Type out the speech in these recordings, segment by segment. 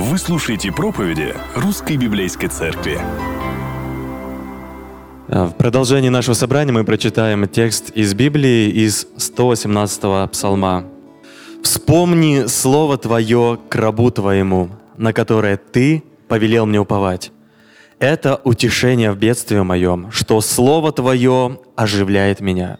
Вы слушаете проповеди Русской Библейской Церкви. А, В продолжении нашего собрания мы прочитаем текст из Библии из 118-го псалма. «Вспомни слово Твое к рабу Твоему, на которое Ты повелел мне уповать. Это утешение в бедствии моем, что слово Твое оживляет меня.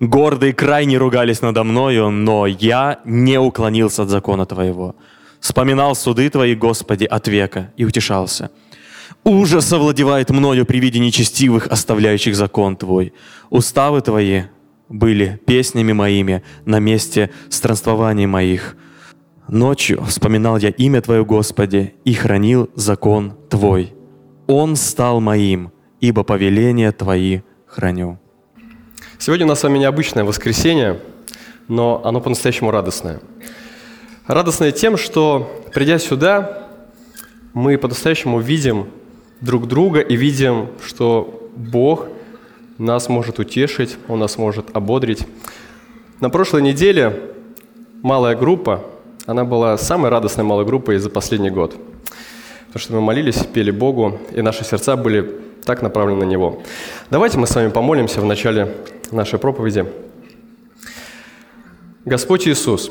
Гордые крайне ругались надо мною, но я не уклонился от закона Твоего. Вспоминал суды Твои, Господи, от века и утешался». Ужас овладевает мною при виде нечестивых, оставляющих закон Твой. Уставы Твои были песнями моими на месте странствований моих. Ночью вспоминал я имя Твое, Господи, и хранил закон Твой. Он стал моим, ибо повеления Твои храню. Сегодня у нас с вами необычное воскресенье, но оно по-настоящему радостное. Радостное тем, что, придя сюда, мы по-настоящему видим друг друга и видим, что Бог нас может утешить, Он нас может ободрить. На прошлой неделе малая группа, она была самой радостной малой группой за последний год. Потому что мы молились, пели Богу, и наши сердца были так направлены на Него. Давайте мы с вами помолимся в начале нашей проповеди. Господь Иисус,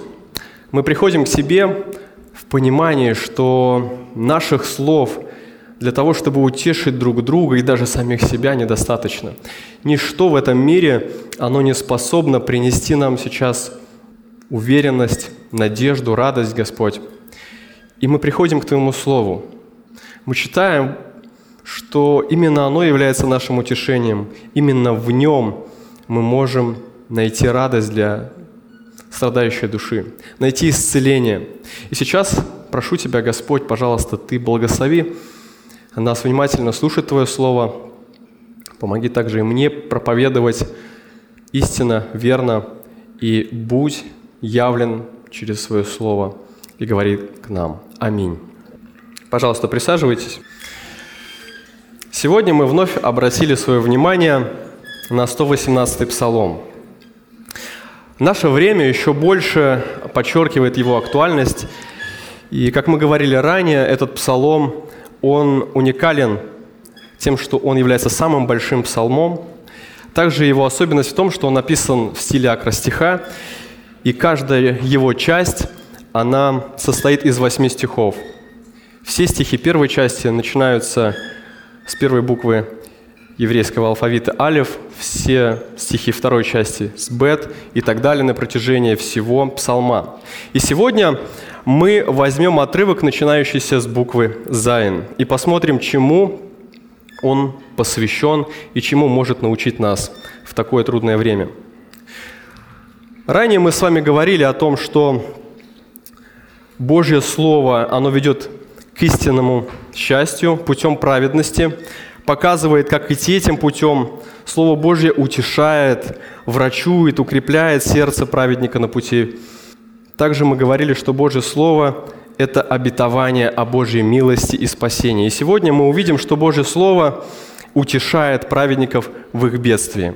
мы приходим к Тебе в понимании, что наших слов для того, чтобы утешить друг друга и даже самих себя, недостаточно. Ничто в этом мире, оно не способно принести нам сейчас уверенность, надежду, радость, Господь. И мы приходим к Твоему Слову. Мы читаем, что именно оно является нашим утешением. Именно в нем мы можем найти радость для страдающей души, найти исцеление. И сейчас прошу Тебя, Господь, пожалуйста, Ты благослови нас внимательно слушать Твое Слово. Помоги также и мне проповедовать истинно, верно, и будь явлен через Свое Слово и говори к нам. Аминь. Пожалуйста, присаживайтесь. Сегодня мы вновь обратили свое внимание на 118-й псалом. Наше время еще больше подчеркивает его актуальность. И, как мы говорили ранее, этот псалом, он уникален тем, что он является самым большим псалмом. Также его особенность в том, что он написан в стиле акростиха, и каждая его часть, она состоит из восьми стихов. Все стихи первой части начинаются с первой буквы еврейского алфавита алиф, все стихи второй части с бет и так далее на протяжении всего псалма. И сегодня мы возьмем отрывок, начинающийся с буквы «зайн», и посмотрим, чему он посвящен и чему может научить нас в такое трудное время. Ранее мы с вами говорили о том, что Божье Слово, оно ведет к истинному счастью путем праведности, показывает, как идти этим путем. Слово Божье утешает, врачует, укрепляет сердце праведника на пути. Также мы говорили, что Божье Слово – это обетование о Божьей милости и спасении. И сегодня мы увидим, что Божье Слово утешает праведников в их бедствии.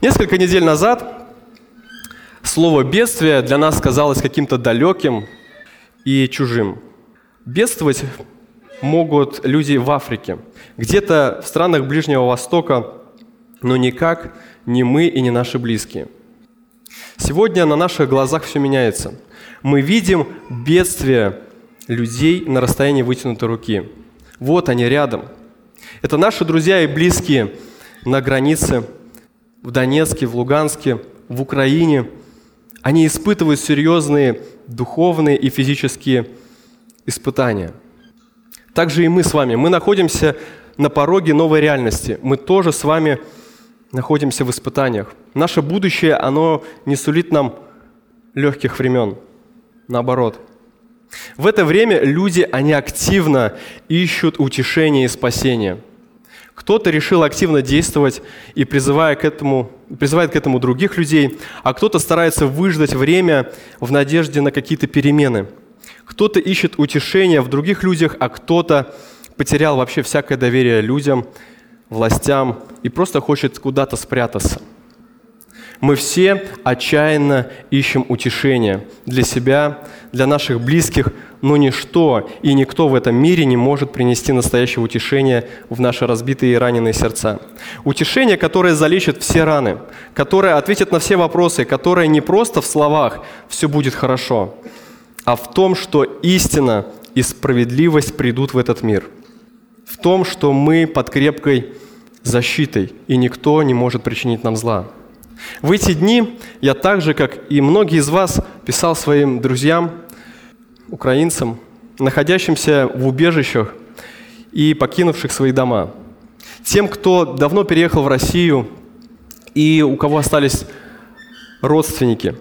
Несколько недель назад слово «бедствие» для нас казалось каким-то далеким и чужим. Бедствовать могут люди в Африке, где-то в странах Ближнего Востока, но никак не мы и не наши близкие. Сегодня на наших глазах все меняется. Мы видим бедствие людей на расстоянии вытянутой руки. Вот они рядом. Это наши друзья и близкие на границе в Донецке, в Луганске, в Украине. Они испытывают серьезные духовные и физические испытания – также и мы с вами. Мы находимся на пороге новой реальности. Мы тоже с вами находимся в испытаниях. Наше будущее, оно не сулит нам легких времен. Наоборот. В это время люди, они активно ищут утешения и спасения. Кто-то решил активно действовать и призывая к этому, призывает к этому других людей, а кто-то старается выждать время в надежде на какие-то перемены – кто-то ищет утешения в других людях, а кто-то потерял вообще всякое доверие людям, властям и просто хочет куда-то спрятаться. Мы все отчаянно ищем утешения для себя, для наших близких, но ничто и никто в этом мире не может принести настоящего утешения в наши разбитые и раненые сердца. Утешение, которое залечит все раны, которое ответит на все вопросы, которое не просто в словах «все будет хорошо», а в том, что истина и справедливость придут в этот мир. В том, что мы под крепкой защитой, и никто не может причинить нам зла. В эти дни я так же, как и многие из вас, писал своим друзьям, украинцам, находящимся в убежищах и покинувших свои дома. Тем, кто давно переехал в Россию и у кого остались родственники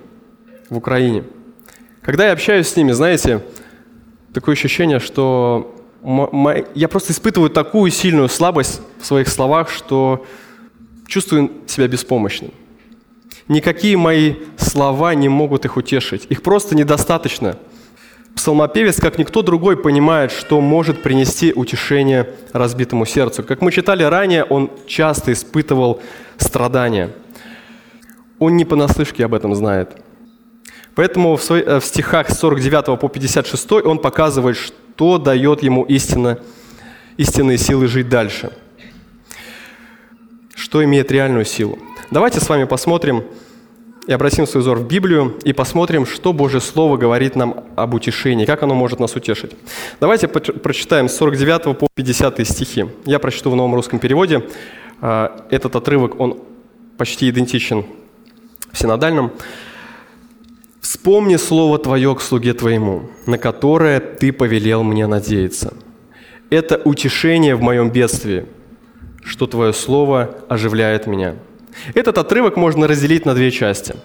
в Украине. Когда я общаюсь с ними, знаете, такое ощущение, что я просто испытываю такую сильную слабость в своих словах, что чувствую себя беспомощным. Никакие мои слова не могут их утешить. Их просто недостаточно – Псалмопевец, как никто другой, понимает, что может принести утешение разбитому сердцу. Как мы читали ранее, он часто испытывал страдания. Он не понаслышке об этом знает. Поэтому в, э, стихах с 49 по 56 он показывает, что дает ему истина, истинные силы жить дальше. Что имеет реальную силу. Давайте с вами посмотрим и обратим свой взор в Библию и посмотрим, что Божье Слово говорит нам об утешении, как оно может нас утешить. Давайте прочитаем с 49 по 50 стихи. Я прочту в новом русском переводе. А, этот отрывок, он почти идентичен в синодальном. «Вспомни слово Твое к слуге Твоему, на которое Ты повелел мне надеяться. Это утешение в моем бедствии, что Твое слово оживляет меня». Этот отрывок можно разделить на две части.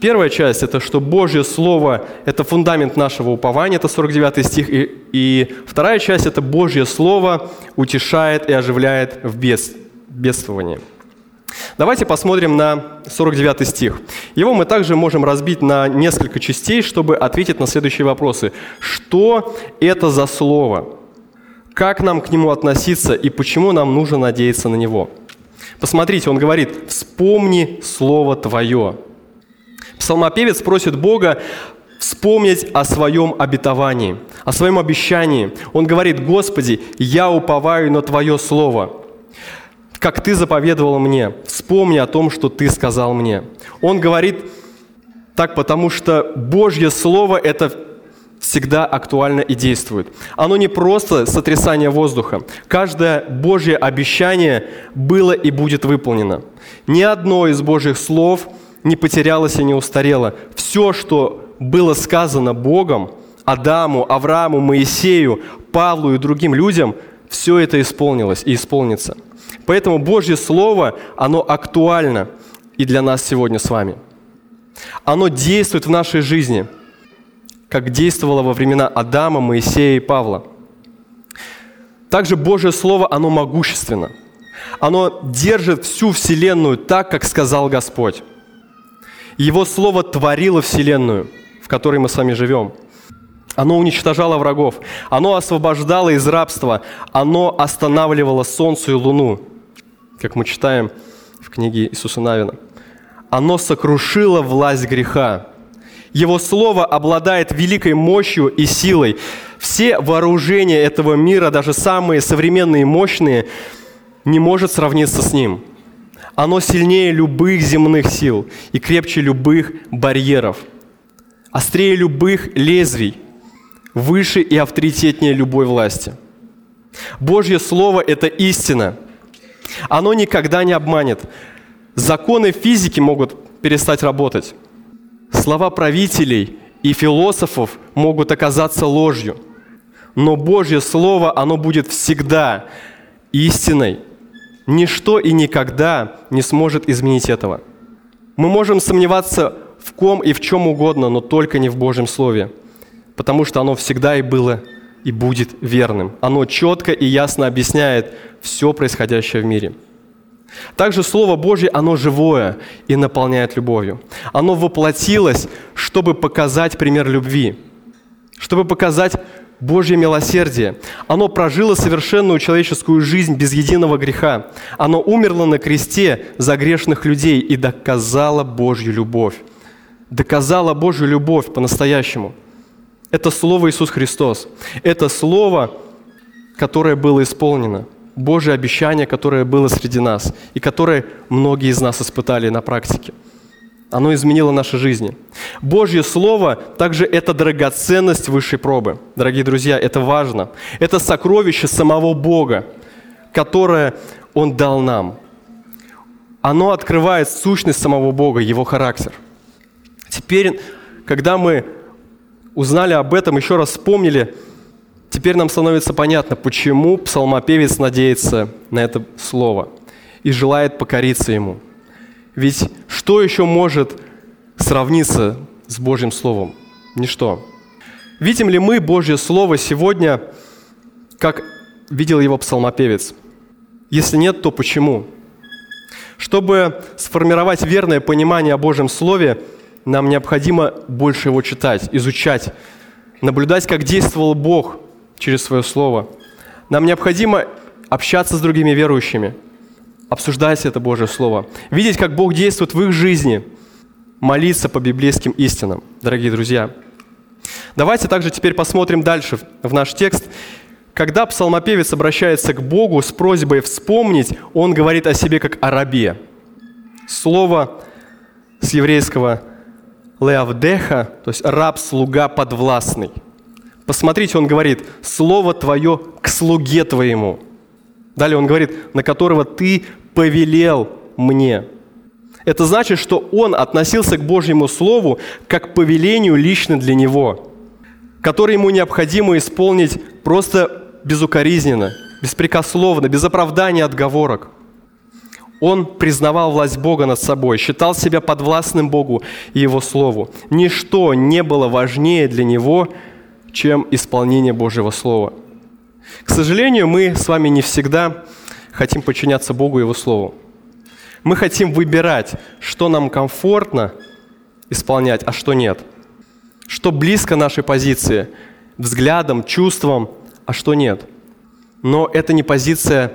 Первая часть – это что Божье Слово – это фундамент нашего упования, это 49 стих. И, и вторая часть – это Божье Слово утешает и оживляет в бедствовании. Давайте посмотрим на 49 стих. Его мы также можем разбить на несколько частей, чтобы ответить на следующие вопросы. Что это за слово? Как нам к нему относиться и почему нам нужно надеяться на него? Посмотрите, он говорит, вспомни Слово Твое. Псалмопевец просит Бога вспомнить о своем обетовании, о своем обещании. Он говорит, Господи, я уповаю на Твое Слово, как Ты заповедовал мне. Вспомни о том, что Ты сказал мне. Он говорит так, потому что Божье Слово – это всегда актуально и действует. Оно не просто сотрясание воздуха. Каждое Божье обещание было и будет выполнено. Ни одно из Божьих слов не потерялось и не устарело. Все, что было сказано Богом, Адаму, Аврааму, Моисею, Павлу и другим людям, все это исполнилось и исполнится. Поэтому Божье Слово, оно актуально и для нас сегодня с вами. Оно действует в нашей жизни – как действовало во времена Адама, Моисея и Павла. Также Божье Слово, оно могущественно. Оно держит всю Вселенную так, как сказал Господь. Его Слово творило Вселенную, в которой мы с вами живем. Оно уничтожало врагов. Оно освобождало из рабства. Оно останавливало солнце и луну, как мы читаем в книге Иисуса Навина. Оно сокрушило власть греха. Его Слово обладает великой мощью и силой. Все вооружения этого мира, даже самые современные и мощные, не может сравниться с ним. Оно сильнее любых земных сил и крепче любых барьеров, острее любых лезвий, выше и авторитетнее любой власти. Божье Слово – это истина. Оно никогда не обманет. Законы физики могут перестать работать. Слова правителей и философов могут оказаться ложью, но Божье Слово, оно будет всегда истиной. Ничто и никогда не сможет изменить этого. Мы можем сомневаться в ком и в чем угодно, но только не в Божьем Слове, потому что оно всегда и было и будет верным. Оно четко и ясно объясняет все происходящее в мире – также Слово Божье, оно живое и наполняет любовью. Оно воплотилось, чтобы показать пример любви, чтобы показать Божье милосердие. Оно прожило совершенную человеческую жизнь без единого греха. Оно умерло на кресте за грешных людей и доказало Божью любовь. Доказало Божью любовь по-настоящему. Это Слово Иисус Христос. Это Слово, которое было исполнено. Божье обещание, которое было среди нас и которое многие из нас испытали на практике. Оно изменило наши жизни. Божье Слово также это драгоценность высшей пробы. Дорогие друзья, это важно. Это сокровище самого Бога, которое Он дал нам. Оно открывает сущность самого Бога, Его характер. Теперь, когда мы узнали об этом, еще раз вспомнили, теперь нам становится понятно, почему псалмопевец надеется на это слово и желает покориться ему – ведь что еще может сравниться с Божьим Словом? Ничто. Видим ли мы Божье Слово сегодня, как видел его псалмопевец? Если нет, то почему? Чтобы сформировать верное понимание о Божьем Слове, нам необходимо больше его читать, изучать, наблюдать, как действовал Бог через свое Слово. Нам необходимо общаться с другими верующими – обсуждать это Божье Слово, видеть, как Бог действует в их жизни, молиться по библейским истинам, дорогие друзья. Давайте также теперь посмотрим дальше в наш текст. Когда псалмопевец обращается к Богу с просьбой вспомнить, он говорит о себе как о рабе. Слово с еврейского «леавдеха», то есть раб, слуга, подвластный. Посмотрите, он говорит, «Слово твое к слуге твоему». Далее он говорит, на которого ты повелел мне. Это значит, что он относился к Божьему Слову как к повелению лично для него, которое ему необходимо исполнить просто безукоризненно, беспрекословно, без оправдания отговорок. Он признавал власть Бога над собой, считал себя подвластным Богу и Его Слову. Ничто не было важнее для него, чем исполнение Божьего Слова – к сожалению, мы с вами не всегда хотим подчиняться Богу и Его Слову. Мы хотим выбирать, что нам комфортно исполнять, а что нет. Что близко нашей позиции, взглядом, чувством, а что нет. Но это не позиция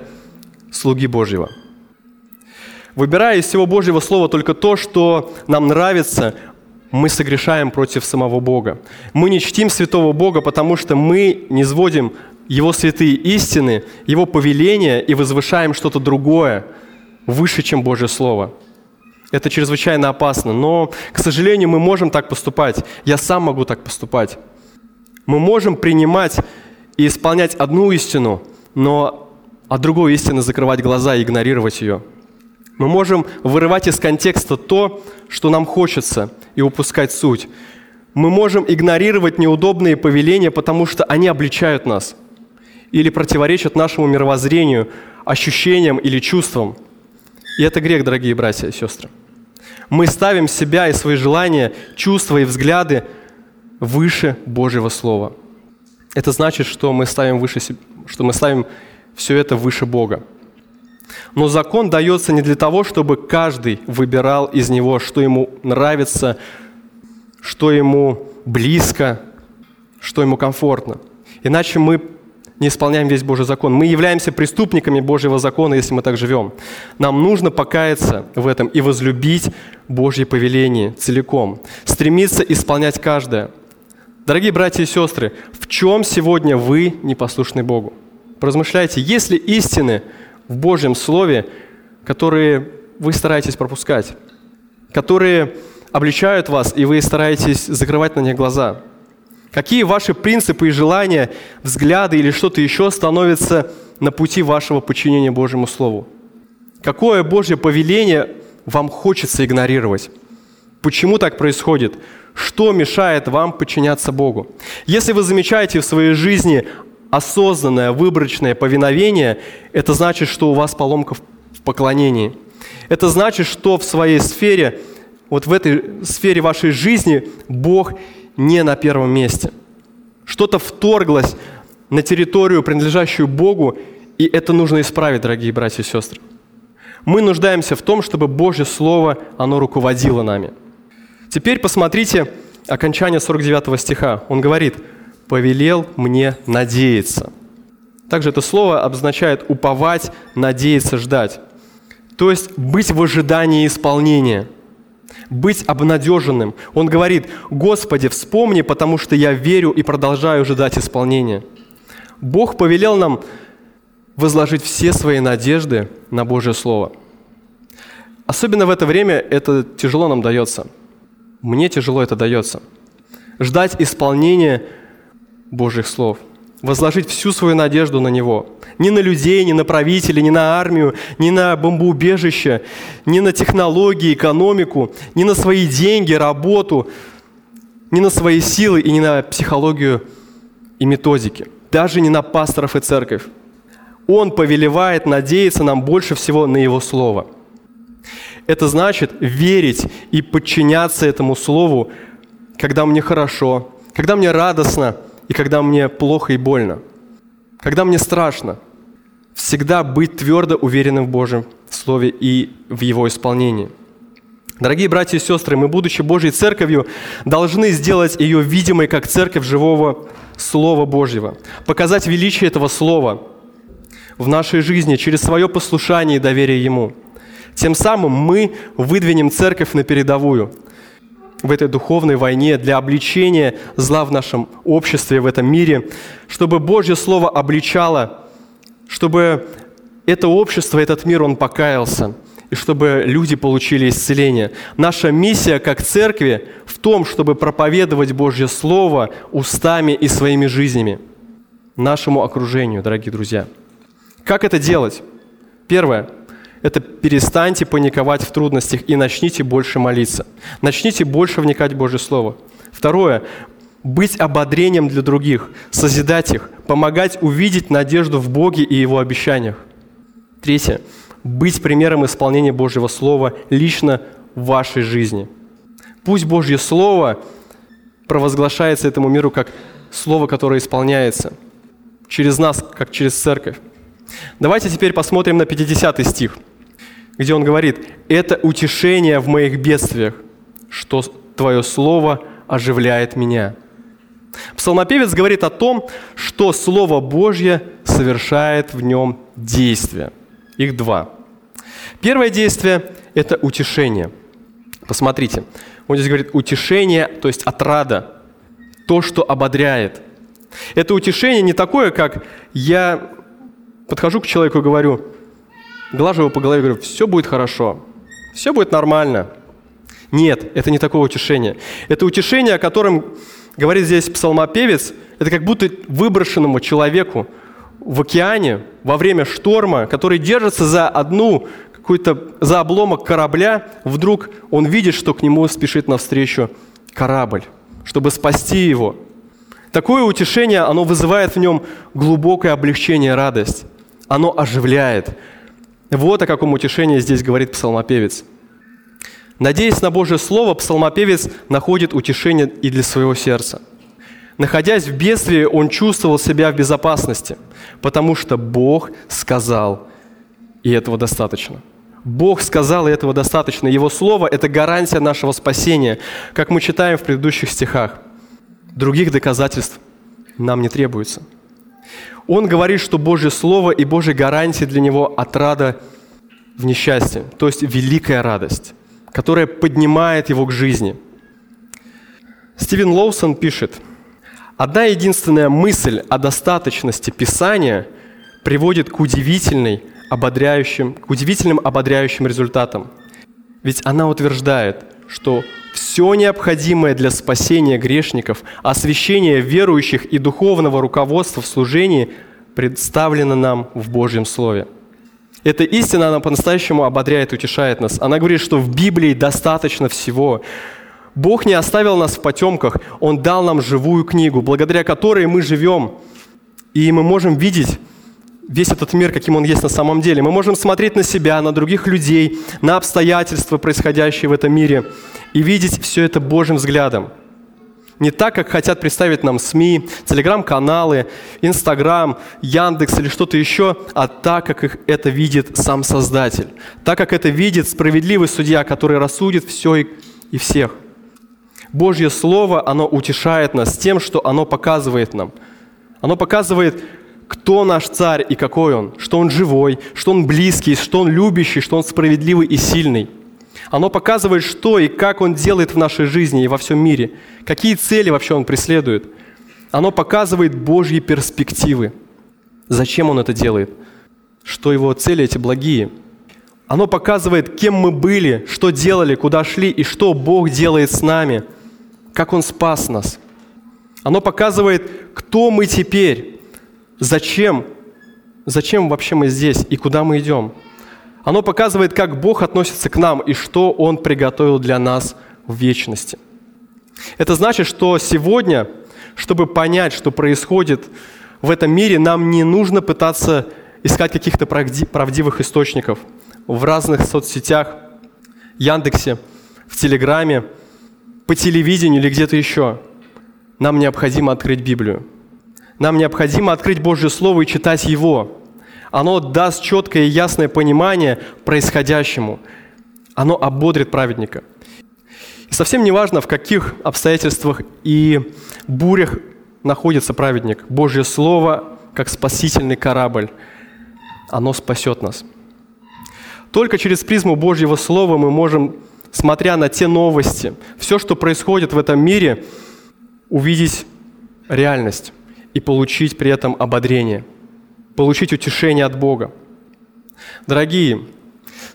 слуги Божьего. Выбирая из всего Божьего Слова только то, что нам нравится, мы согрешаем против самого Бога. Мы не чтим святого Бога, потому что мы не сводим его святые истины, Его повеления и возвышаем что-то другое выше, чем Божье Слово. Это чрезвычайно опасно, но, к сожалению, мы можем так поступать. Я сам могу так поступать. Мы можем принимать и исполнять одну истину, но от другой истины закрывать глаза и игнорировать ее. Мы можем вырывать из контекста то, что нам хочется, и упускать суть. Мы можем игнорировать неудобные повеления, потому что они обличают нас – или противоречат нашему мировоззрению, ощущениям или чувствам. И это грех, дорогие братья и сестры. Мы ставим себя и свои желания, чувства и взгляды выше Божьего Слова. Это значит, что мы ставим, выше, что мы ставим все это выше Бога. Но закон дается не для того, чтобы каждый выбирал из него, что ему нравится, что ему близко, что ему комфортно. Иначе мы не исполняем весь Божий закон. Мы являемся преступниками Божьего закона, если мы так живем. Нам нужно покаяться в этом и возлюбить Божье повеление целиком, стремиться исполнять каждое. Дорогие братья и сестры, в чем сегодня вы непослушны Богу? Поразмышляйте, есть ли истины в Божьем Слове, которые вы стараетесь пропускать, которые обличают вас, и вы стараетесь закрывать на них глаза – Какие ваши принципы и желания, взгляды или что-то еще становятся на пути вашего подчинения Божьему Слову? Какое Божье повеление вам хочется игнорировать? Почему так происходит? Что мешает вам подчиняться Богу? Если вы замечаете в своей жизни осознанное, выборочное повиновение, это значит, что у вас поломка в поклонении. Это значит, что в своей сфере, вот в этой сфере вашей жизни Бог не на первом месте. Что-то вторглось на территорию, принадлежащую Богу, и это нужно исправить, дорогие братья и сестры. Мы нуждаемся в том, чтобы Божье Слово, оно руководило нами. Теперь посмотрите окончание 49 стиха. Он говорит, «Повелел мне надеяться». Также это слово обозначает уповать, надеяться, ждать. То есть быть в ожидании исполнения, быть обнадеженным. Он говорит, Господи, вспомни, потому что я верю и продолжаю ожидать исполнения. Бог повелел нам возложить все свои надежды на Божье Слово. Особенно в это время это тяжело нам дается. Мне тяжело это дается. Ждать исполнения Божьих слов. Возложить всю свою надежду на Него. Не на людей, не на правителей, не на армию, не на бомбоубежище, не на технологии, экономику, не на свои деньги, работу, не на свои силы и не на психологию и методики. Даже не на пасторов и церковь. Он повелевает надеяться нам больше всего на Его Слово. Это значит верить и подчиняться этому Слову, когда мне хорошо, когда мне радостно и когда мне плохо и больно, когда мне страшно. Всегда быть твердо уверенным в Божьем Слове и в Его исполнении. Дорогие братья и сестры, мы, будучи Божьей Церковью, должны сделать ее видимой как Церковь живого Слова Божьего, показать величие этого Слова – в нашей жизни через свое послушание и доверие Ему. Тем самым мы выдвинем церковь на передовую в этой духовной войне для обличения зла в нашем обществе, в этом мире, чтобы Божье Слово обличало, чтобы это общество, этот мир, он покаялся, и чтобы люди получили исцеление. Наша миссия как церкви в том, чтобы проповедовать Божье Слово устами и своими жизнями нашему окружению, дорогие друзья – как это делать? Первое – это перестаньте паниковать в трудностях и начните больше молиться. Начните больше вникать в Божье Слово. Второе – быть ободрением для других, созидать их, помогать увидеть надежду в Боге и Его обещаниях. Третье – быть примером исполнения Божьего Слова лично в вашей жизни. Пусть Божье Слово провозглашается этому миру как Слово, которое исполняется через нас, как через церковь. Давайте теперь посмотрим на 50 стих, где он говорит, «Это утешение в моих бедствиях, что Твое Слово оживляет меня». Псалмопевец говорит о том, что Слово Божье совершает в нем действие. Их два. Первое действие – это утешение. Посмотрите, он здесь говорит утешение, то есть отрада, то, что ободряет. Это утешение не такое, как я подхожу к человеку и говорю, глажу его по голове, говорю, все будет хорошо, все будет нормально. Нет, это не такое утешение. Это утешение, о котором говорит здесь псалмопевец, это как будто выброшенному человеку в океане во время шторма, который держится за одну какой-то за обломок корабля, вдруг он видит, что к нему спешит навстречу корабль, чтобы спасти его. Такое утешение, оно вызывает в нем глубокое облегчение, радость оно оживляет. Вот о каком утешении здесь говорит псалмопевец. Надеясь на Божье Слово, псалмопевец находит утешение и для своего сердца. Находясь в бедствии, он чувствовал себя в безопасности, потому что Бог сказал, и этого достаточно. Бог сказал, и этого достаточно. Его Слово – это гарантия нашего спасения, как мы читаем в предыдущих стихах. Других доказательств нам не требуется – он говорит, что Божье Слово и Божья гарантия для него отрада в несчастье, то есть великая радость, которая поднимает его к жизни. Стивен Лоусон пишет, «Одна единственная мысль о достаточности Писания приводит к удивительной, ободряющим, к удивительным ободряющим результатам. Ведь она утверждает, что все необходимое для спасения грешников, освящения верующих и духовного руководства в служении представлено нам в Божьем Слове. Эта истина, она по-настоящему ободряет, утешает нас. Она говорит, что в Библии достаточно всего. Бог не оставил нас в потемках, Он дал нам живую книгу, благодаря которой мы живем. И мы можем видеть весь этот мир, каким он есть на самом деле. Мы можем смотреть на себя, на других людей, на обстоятельства, происходящие в этом мире, и видеть все это Божьим взглядом. Не так, как хотят представить нам СМИ, телеграм-каналы, Инстаграм, Яндекс или что-то еще, а так, как их это видит сам Создатель. Так, как это видит справедливый судья, который рассудит все и, всех. Божье Слово, оно утешает нас тем, что оно показывает нам. Оно показывает, кто наш царь и какой он, что он живой, что он близкий, что он любящий, что он справедливый и сильный. Оно показывает, что и как он делает в нашей жизни и во всем мире, какие цели вообще он преследует. Оно показывает Божьи перспективы. Зачем он это делает? Что его цели эти благие. Оно показывает, кем мы были, что делали, куда шли и что Бог делает с нами, как Он спас нас. Оно показывает, кто мы теперь, зачем, зачем вообще мы здесь и куда мы идем. Оно показывает, как Бог относится к нам и что Он приготовил для нас в вечности. Это значит, что сегодня, чтобы понять, что происходит в этом мире, нам не нужно пытаться искать каких-то правдивых источников в разных соцсетях, Яндексе, в Телеграме, по телевидению или где-то еще. Нам необходимо открыть Библию. Нам необходимо открыть Божье Слово и читать его. Оно даст четкое и ясное понимание происходящему. Оно ободрит праведника. И совсем не важно, в каких обстоятельствах и бурях находится праведник. Божье Слово, как спасительный корабль, оно спасет нас. Только через призму Божьего Слова мы можем, смотря на те новости, все, что происходит в этом мире, увидеть реальность и получить при этом ободрение, получить утешение от Бога. Дорогие,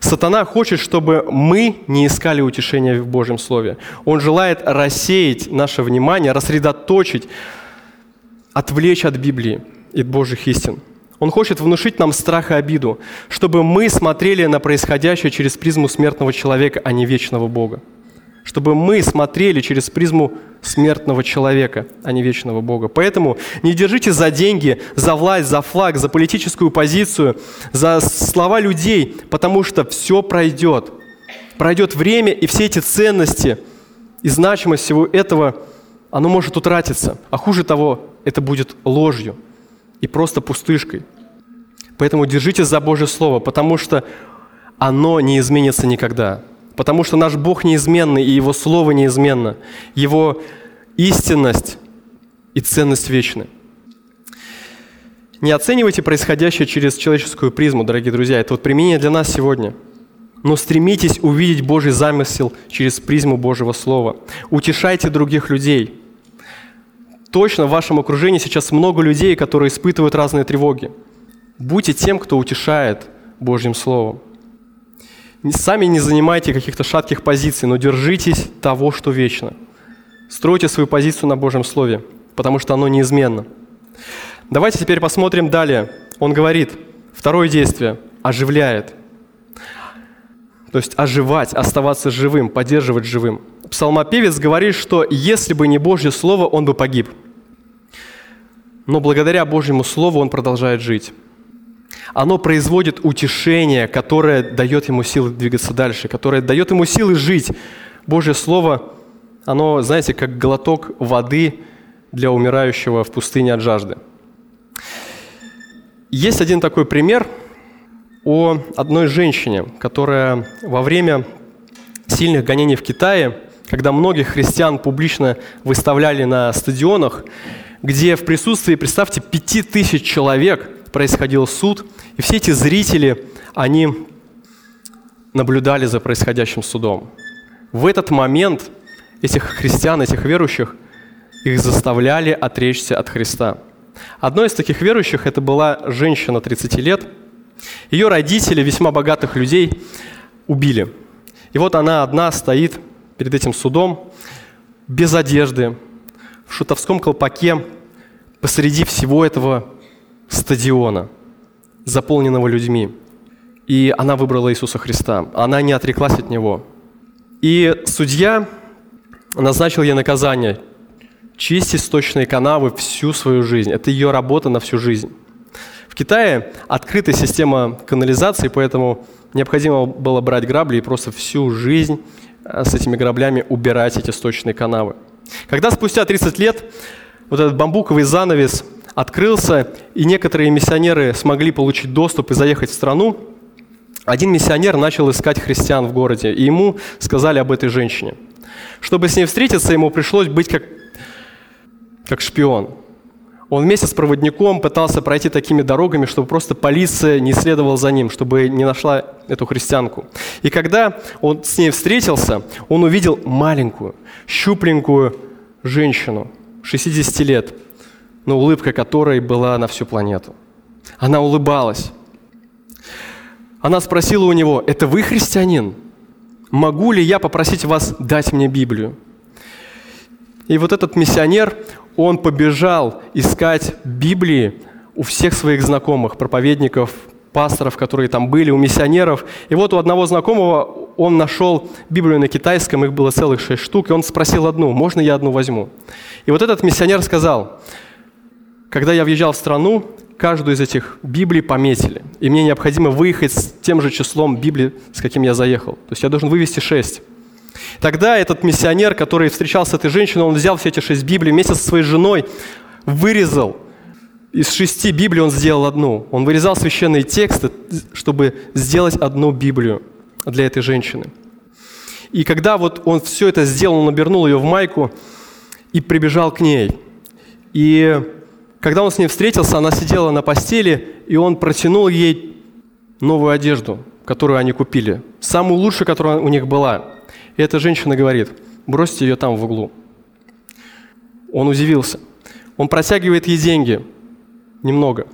Сатана хочет, чтобы мы не искали утешения в Божьем Слове. Он желает рассеять наше внимание, рассредоточить, отвлечь от Библии и от Божьих истин. Он хочет внушить нам страх и обиду, чтобы мы смотрели на происходящее через призму смертного человека, а не вечного Бога чтобы мы смотрели через призму смертного человека, а не вечного Бога. Поэтому не держите за деньги, за власть, за флаг, за политическую позицию, за слова людей, потому что все пройдет. Пройдет время, и все эти ценности и значимость всего этого, оно может утратиться. А хуже того, это будет ложью и просто пустышкой. Поэтому держите за Божье Слово, потому что оно не изменится никогда потому что наш Бог неизменный, и Его Слово неизменно. Его истинность и ценность вечны. Не оценивайте происходящее через человеческую призму, дорогие друзья. Это вот применение для нас сегодня. Но стремитесь увидеть Божий замысел через призму Божьего Слова. Утешайте других людей. Точно в вашем окружении сейчас много людей, которые испытывают разные тревоги. Будьте тем, кто утешает Божьим Словом. Сами не занимайте каких-то шатких позиций, но держитесь того, что вечно. Стройте свою позицию на Божьем Слове, потому что оно неизменно. Давайте теперь посмотрим далее. Он говорит, второе действие – оживляет. То есть оживать, оставаться живым, поддерживать живым. Псалмопевец говорит, что если бы не Божье Слово, он бы погиб. Но благодаря Божьему Слову он продолжает жить оно производит утешение, которое дает ему силы двигаться дальше, которое дает ему силы жить. Божье Слово, оно, знаете, как глоток воды для умирающего в пустыне от жажды. Есть один такой пример о одной женщине, которая во время сильных гонений в Китае, когда многих христиан публично выставляли на стадионах, где в присутствии, представьте, пяти тысяч человек происходил суд, и все эти зрители, они наблюдали за происходящим судом. В этот момент этих христиан, этих верующих, их заставляли отречься от Христа. Одной из таких верующих это была женщина 30 лет. Ее родители, весьма богатых людей, убили. И вот она одна стоит перед этим судом, без одежды, в шутовском колпаке, посреди всего этого стадиона, заполненного людьми. И она выбрала Иисуса Христа. Она не отреклась от Него. И судья назначил ей наказание – чистить сточные канавы всю свою жизнь. Это ее работа на всю жизнь. В Китае открытая система канализации, поэтому необходимо было брать грабли и просто всю жизнь э, с этими граблями убирать эти сточные канавы. Когда спустя 30 лет вот этот бамбуковый занавес – открылся, и некоторые миссионеры смогли получить доступ и заехать в страну, один миссионер начал искать христиан в городе, и ему сказали об этой женщине. Чтобы с ней встретиться, ему пришлось быть как, как шпион. Он вместе с проводником пытался пройти такими дорогами, чтобы просто полиция не следовала за ним, чтобы не нашла эту христианку. И когда он с ней встретился, он увидел маленькую, щупленькую женщину, 60 лет, но улыбка которой была на всю планету. Она улыбалась. Она спросила у него, это вы христианин? Могу ли я попросить вас дать мне Библию? И вот этот миссионер, он побежал искать Библии у всех своих знакомых, проповедников, пасторов, которые там были, у миссионеров. И вот у одного знакомого он нашел Библию на китайском, их было целых шесть штук, и он спросил одну, можно я одну возьму? И вот этот миссионер сказал, когда я въезжал в страну, каждую из этих Библий пометили, и мне необходимо выехать с тем же числом Библий, с каким я заехал. То есть я должен вывести шесть. Тогда этот миссионер, который встречался с этой женщиной, он взял все эти шесть Библий вместе со своей женой, вырезал из шести Библий он сделал одну. Он вырезал священные тексты, чтобы сделать одну Библию для этой женщины. И когда вот он все это сделал, он обернул ее в майку и прибежал к ней. И когда он с ней встретился, она сидела на постели, и он протянул ей новую одежду, которую они купили, самую лучшую, которая у них была. И эта женщина говорит, бросьте ее там в углу. Он удивился. Он протягивает ей деньги, немного.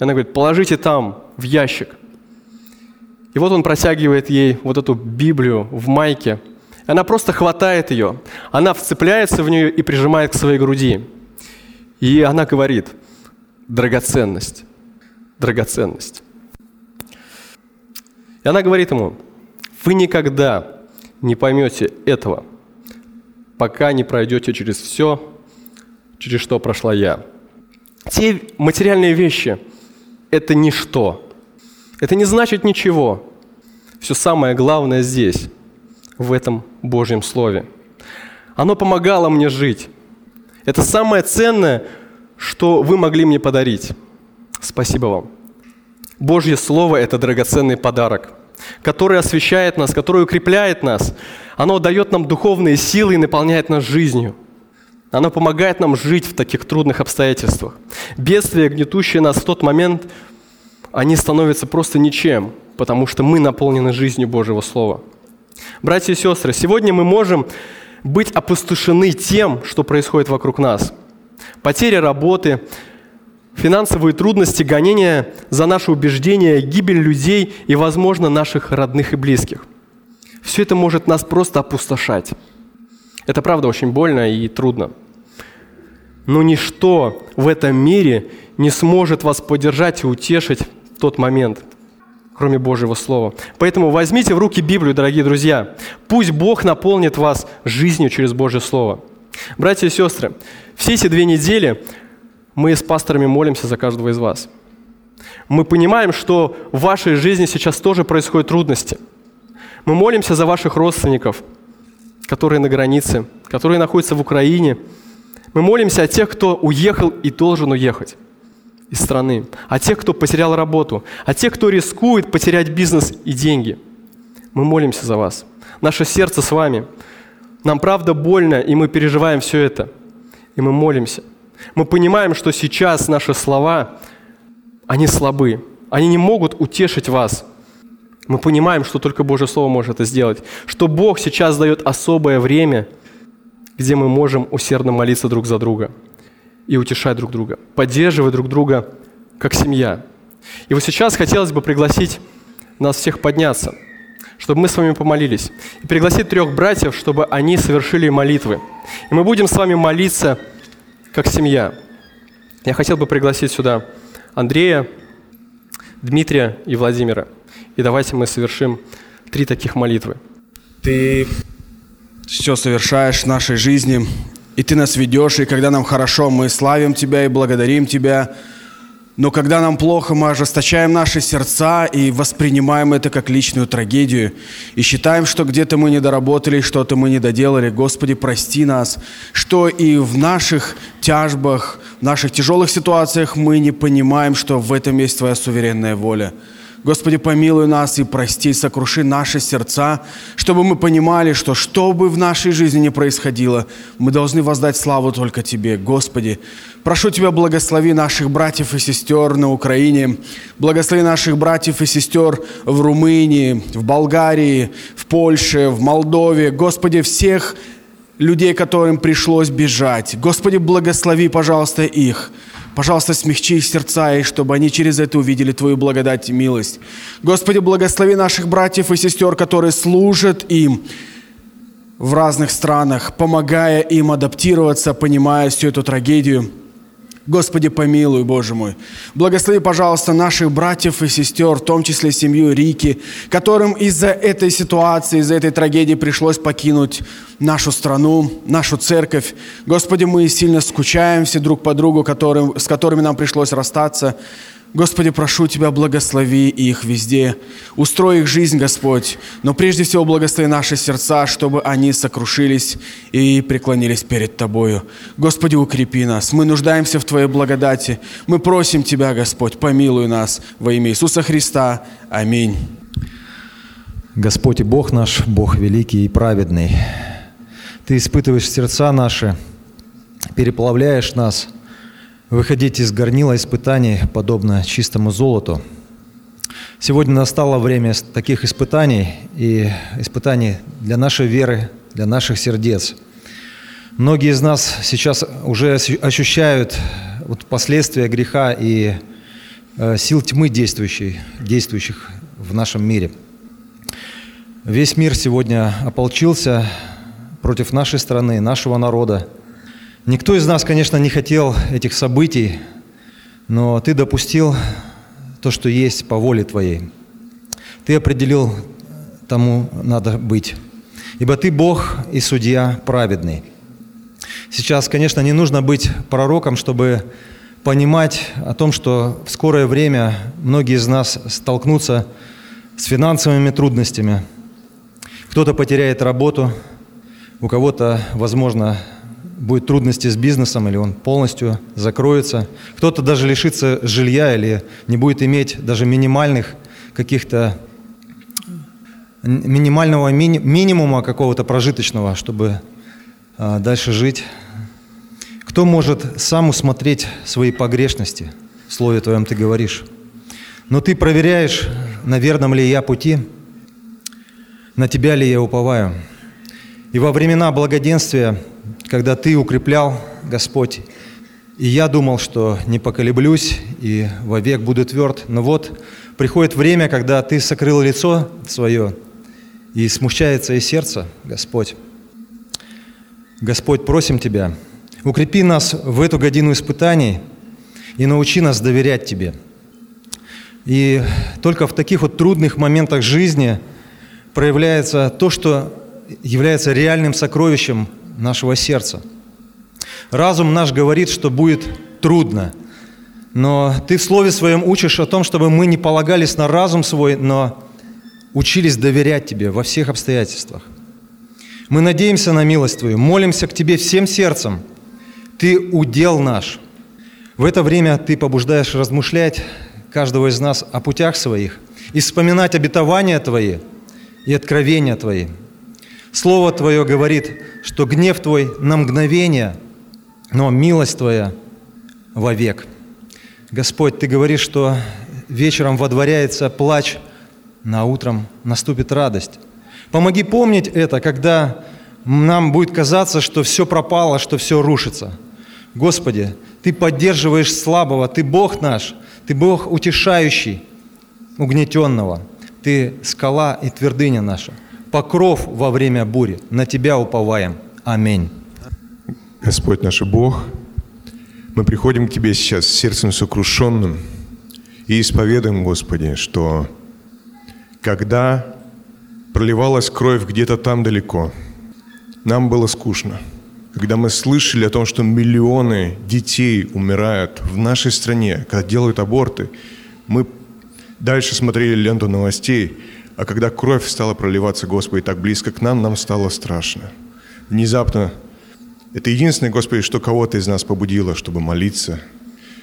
Она говорит, положите там, в ящик. И вот он протягивает ей вот эту Библию в майке. Она просто хватает ее. Она вцепляется в нее и прижимает к своей груди. И она говорит, драгоценность, драгоценность. И она говорит ему, вы никогда не поймете этого, пока не пройдете через все, через что прошла я. Те материальные вещи – это ничто. Это не значит ничего. Все самое главное здесь, в этом Божьем Слове. Оно помогало мне жить. Это самое ценное, что вы могли мне подарить. Спасибо вам. Божье Слово – это драгоценный подарок, который освещает нас, который укрепляет нас. Оно дает нам духовные силы и наполняет нас жизнью. Оно помогает нам жить в таких трудных обстоятельствах. Бедствия, гнетущие нас в тот момент, они становятся просто ничем, потому что мы наполнены жизнью Божьего Слова. Братья и сестры, сегодня мы можем быть опустошены тем, что происходит вокруг нас. Потеря работы, финансовые трудности, гонения за наши убеждения, гибель людей и, возможно, наших родных и близких. Все это может нас просто опустошать. Это правда очень больно и трудно. Но ничто в этом мире не сможет вас поддержать и утешить в тот момент, кроме Божьего Слова. Поэтому возьмите в руки Библию, дорогие друзья. Пусть Бог наполнит вас жизнью через Божье Слово. Братья и сестры, все эти две недели мы с пасторами молимся за каждого из вас. Мы понимаем, что в вашей жизни сейчас тоже происходят трудности. Мы молимся за ваших родственников, которые на границе, которые находятся в Украине. Мы молимся о тех, кто уехал и должен уехать из страны, о тех, кто потерял работу, о тех, кто рискует потерять бизнес и деньги. Мы молимся за вас. Наше сердце с вами. Нам правда больно, и мы переживаем все это. И мы молимся. Мы понимаем, что сейчас наши слова, они слабы. Они не могут утешить вас. Мы понимаем, что только Божье Слово может это сделать. Что Бог сейчас дает особое время, где мы можем усердно молиться друг за друга и утешать друг друга, поддерживать друг друга как семья. И вот сейчас хотелось бы пригласить нас всех подняться, чтобы мы с вами помолились, и пригласить трех братьев, чтобы они совершили молитвы. И мы будем с вами молиться как семья. Я хотел бы пригласить сюда Андрея, Дмитрия и Владимира. И давайте мы совершим три таких молитвы. Ты все совершаешь в нашей жизни, и Ты нас ведешь, и когда нам хорошо, мы славим Тебя и благодарим Тебя. Но когда нам плохо, мы ожесточаем наши сердца и воспринимаем это как личную трагедию. И считаем, что где-то мы не доработали, что-то мы не доделали. Господи, прости нас, что и в наших тяжбах, в наших тяжелых ситуациях мы не понимаем, что в этом есть Твоя суверенная воля. Господи, помилуй нас и прости, сокруши наши сердца, чтобы мы понимали, что что бы в нашей жизни ни происходило, мы должны воздать славу только Тебе. Господи, прошу Тебя, благослови наших братьев и сестер на Украине, благослови наших братьев и сестер в Румынии, в Болгарии, в Польше, в Молдове. Господи, всех людей, которым пришлось бежать. Господи, благослови, пожалуйста, их. Пожалуйста, смягчи их сердца, и чтобы они через это увидели Твою благодать и милость. Господи, благослови наших братьев и сестер, которые служат им в разных странах, помогая им адаптироваться, понимая всю эту трагедию – Господи, помилуй, Боже мой. Благослови, пожалуйста, наших братьев и сестер, в том числе семью Рики, которым из-за этой ситуации, из-за этой трагедии пришлось покинуть нашу страну, нашу церковь. Господи, мы сильно скучаем все друг по другу, которым, с которыми нам пришлось расстаться. Господи, прошу Тебя, благослови их везде. Устрой их жизнь, Господь. Но прежде всего благослови наши сердца, чтобы они сокрушились и преклонились перед Тобою. Господи, укрепи нас. Мы нуждаемся в Твоей благодати. Мы просим Тебя, Господь, помилуй нас во имя Иисуса Христа. Аминь. Господь и Бог наш, Бог великий и праведный. Ты испытываешь сердца наши, переплавляешь нас – выходить из горнила испытаний, подобно чистому золоту. Сегодня настало время таких испытаний и испытаний для нашей веры, для наших сердец. Многие из нас сейчас уже ощущают вот последствия греха и э, сил тьмы действующих, действующих в нашем мире. Весь мир сегодня ополчился против нашей страны, нашего народа – Никто из нас, конечно, не хотел этих событий, но ты допустил то, что есть по воле твоей. Ты определил тому надо быть. Ибо ты Бог и судья праведный. Сейчас, конечно, не нужно быть пророком, чтобы понимать о том, что в скорое время многие из нас столкнутся с финансовыми трудностями. Кто-то потеряет работу, у кого-то, возможно, будет трудности с бизнесом, или он полностью закроется. Кто-то даже лишится жилья или не будет иметь даже минимальных каких-то минимального мини, минимума какого-то прожиточного, чтобы а, дальше жить. Кто может сам усмотреть свои погрешности? В слове твоем ты говоришь. Но ты проверяешь, на верном ли я пути, на тебя ли я уповаю. И во времена благоденствия когда Ты укреплял, Господь, и я думал, что не поколеблюсь и вовек буду тверд. Но вот приходит время, когда Ты сокрыл лицо свое, и смущается и сердце, Господь. Господь, просим Тебя, укрепи нас в эту годину испытаний и научи нас доверять Тебе. И только в таких вот трудных моментах жизни проявляется то, что является реальным сокровищем нашего сердца. Разум наш говорит, что будет трудно, но ты в Слове Своем учишь о том, чтобы мы не полагались на разум свой, но учились доверять Тебе во всех обстоятельствах. Мы надеемся на милость Твою, молимся к Тебе всем сердцем. Ты удел наш. В это время Ты побуждаешь размышлять каждого из нас о путях своих и вспоминать обетования Твои и откровения Твои – Слово Твое говорит, что гнев Твой на мгновение, но милость Твоя вовек. Господь, Ты говоришь, что вечером водворяется плач, на утром наступит радость. Помоги помнить это, когда нам будет казаться, что все пропало, что все рушится. Господи, Ты поддерживаешь слабого, Ты Бог наш, Ты Бог утешающий угнетенного, Ты скала и твердыня наша покров во время бури. На Тебя уповаем. Аминь. Господь наш Бог, мы приходим к Тебе сейчас сердцем сокрушенным и исповедуем, Господи, что когда проливалась кровь где-то там далеко, нам было скучно. Когда мы слышали о том, что миллионы детей умирают в нашей стране, когда делают аборты, мы дальше смотрели ленту новостей, а когда кровь стала проливаться, Господи, так близко к нам, нам стало страшно. Внезапно это единственное, Господи, что кого-то из нас побудило, чтобы молиться,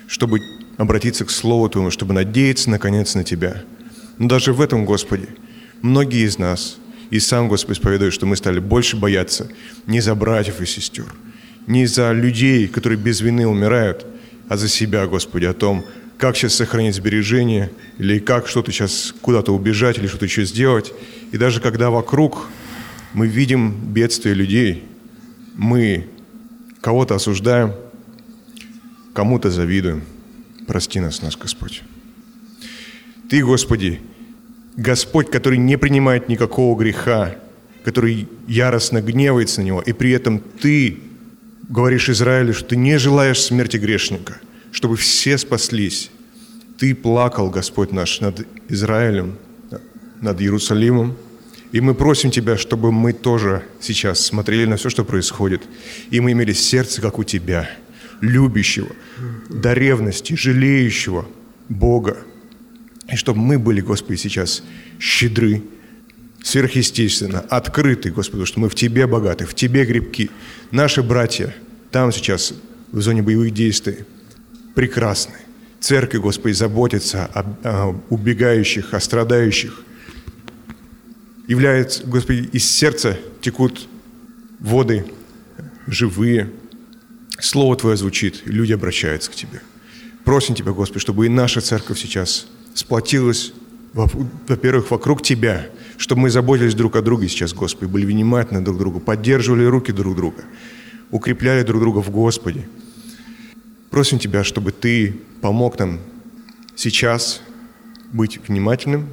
чтобы обратиться к Слову Твоему, чтобы надеяться, наконец, на Тебя. Но даже в этом, Господи, многие из нас, и сам Господь исповедует, что мы стали больше бояться не за братьев и сестер, не за людей, которые без вины умирают, а за себя, Господи, о том, как сейчас сохранить сбережения, или как что-то сейчас куда-то убежать, или что-то еще сделать. И даже когда вокруг мы видим бедствие людей, мы кого-то осуждаем, кому-то завидуем. Прости нас, нас, Господь. Ты, Господи, Господь, который не принимает никакого греха, который яростно гневается на него, и при этом Ты говоришь Израилю, что ты не желаешь смерти грешника, чтобы все спаслись. Ты плакал, Господь наш, над Израилем, над Иерусалимом, и мы просим Тебя, чтобы мы тоже сейчас смотрели на все, что происходит, и мы имели сердце, как у Тебя, любящего, до ревности, жалеющего Бога. И чтобы мы были, Господи, сейчас щедры, сверхъестественно, открыты, Господи, потому что мы в Тебе богаты, в Тебе грибки. Наши братья там сейчас, в зоне боевых действий, прекрасны. Церковь, Господи, заботится о убегающих, о страдающих – является, Господи, из сердца текут воды живые. Слово Твое звучит, и люди обращаются к Тебе. Просим Тебя, Господи, чтобы и наша церковь сейчас сплотилась, во-первых, вокруг Тебя, чтобы мы заботились друг о друге сейчас, Господи, были внимательны друг к другу, поддерживали руки друг друга, укрепляли друг друга в Господе. Просим Тебя, чтобы Ты помог нам сейчас быть внимательным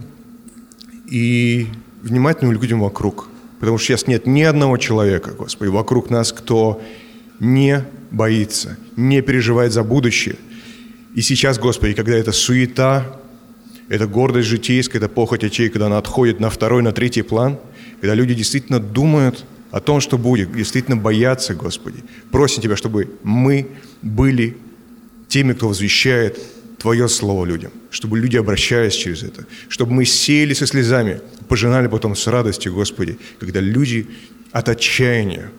и внимательным людям вокруг. Потому что сейчас нет ни одного человека, Господи, вокруг нас, кто не боится, не переживает за будущее. И сейчас, Господи, когда эта суета, эта гордость житейская, эта похоть очей, когда она отходит на второй, на третий план, когда люди действительно думают о том, что будет, действительно боятся, Господи. Просим Тебя, чтобы мы были теми, кто возвещает Твое Слово людям, чтобы люди обращались через это, чтобы мы сеяли со слезами, пожинали потом с радостью, Господи, когда люди от отчаяния,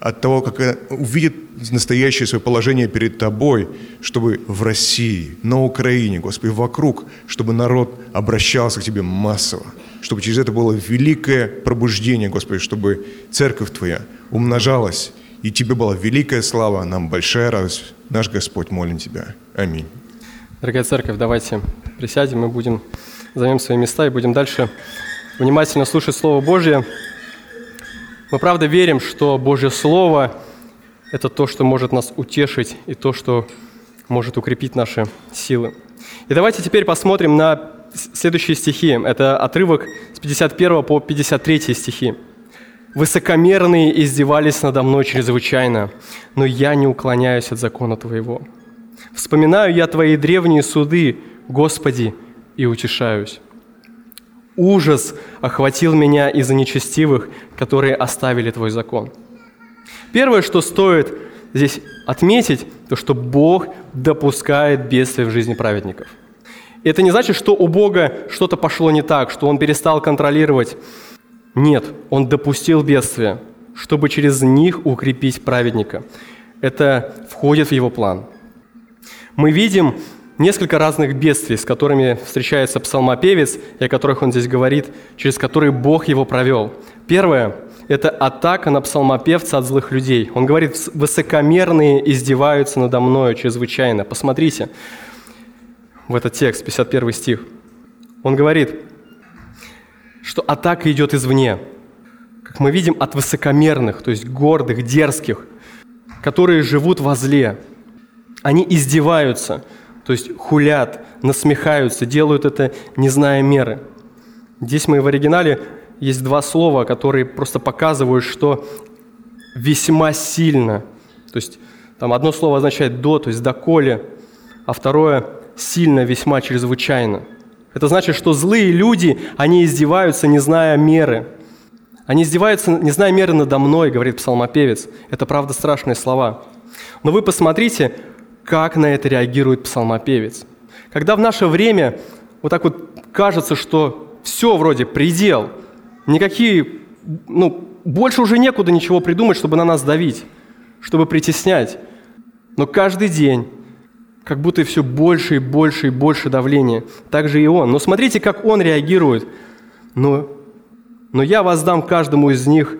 от того, как увидят настоящее свое положение перед Тобой, чтобы в России, на Украине, Господи, вокруг, чтобы народ обращался к Тебе массово, чтобы через это было великое пробуждение, Господи, чтобы Церковь Твоя умножалась, и Тебе была великая слава, нам большая радость. Наш Господь, молим Тебя. Аминь. Дорогая церковь, давайте присядем, мы будем, займем свои места и будем дальше внимательно слушать Слово Божье. Мы правда верим, что Божье Слово – это то, что может нас утешить и то, что может укрепить наши силы. И давайте теперь посмотрим на следующие стихи. Это отрывок с 51 по 53 стихи. «Высокомерные издевались надо мной чрезвычайно, но я не уклоняюсь от закона Твоего». Вспоминаю я Твои древние суды, Господи, и утешаюсь. Ужас охватил меня из-за нечестивых, которые оставили Твой закон. Первое, что стоит здесь отметить, то что Бог допускает бедствия в жизни праведников. Это не значит, что у Бога что-то пошло не так, что Он перестал контролировать. Нет, Он допустил бедствия, чтобы через них укрепить праведника. Это входит в Его план – мы видим несколько разных бедствий, с которыми встречается псалмопевец, и о которых он здесь говорит, через которые Бог его провел. Первое – это атака на псалмопевца от злых людей. Он говорит, «Высокомерные издеваются надо мною чрезвычайно». Посмотрите в этот текст, 51 стих. Он говорит, что атака идет извне. Как мы видим, от высокомерных, то есть гордых, дерзких, которые живут во зле – они издеваются, то есть хулят, насмехаются, делают это, не зная меры. Здесь мы в оригинале есть два слова, которые просто показывают, что весьма сильно. То есть там одно слово означает «до», то есть «доколе», а второе «сильно», «весьма», «чрезвычайно». Это значит, что злые люди, они издеваются, не зная меры. Они издеваются, не зная меры надо мной, говорит псалмопевец. Это правда страшные слова. Но вы посмотрите, как на это реагирует псалмопевец. Когда в наше время вот так вот кажется, что все вроде предел, никакие, ну, больше уже некуда ничего придумать, чтобы на нас давить, чтобы притеснять. Но каждый день как будто все больше и больше и больше давления. Так же и он. Но смотрите, как он реагирует. Но, но я воздам каждому из них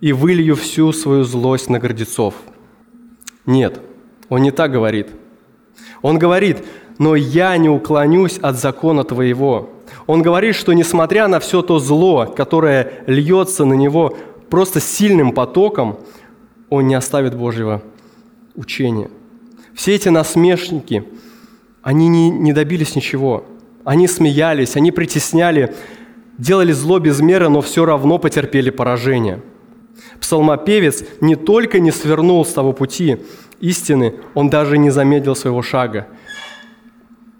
и вылью всю свою злость на гордецов. Нет, он не так говорит. Он говорит, но я не уклонюсь от закона твоего. Он говорит, что несмотря на все то зло, которое льется на него просто сильным потоком, он не оставит Божьего учения. Все эти насмешники, они не, не добились ничего. Они смеялись, они притесняли, делали зло без меры, но все равно потерпели поражение. Псалмопевец не только не свернул с того пути истины, он даже не замедлил своего шага.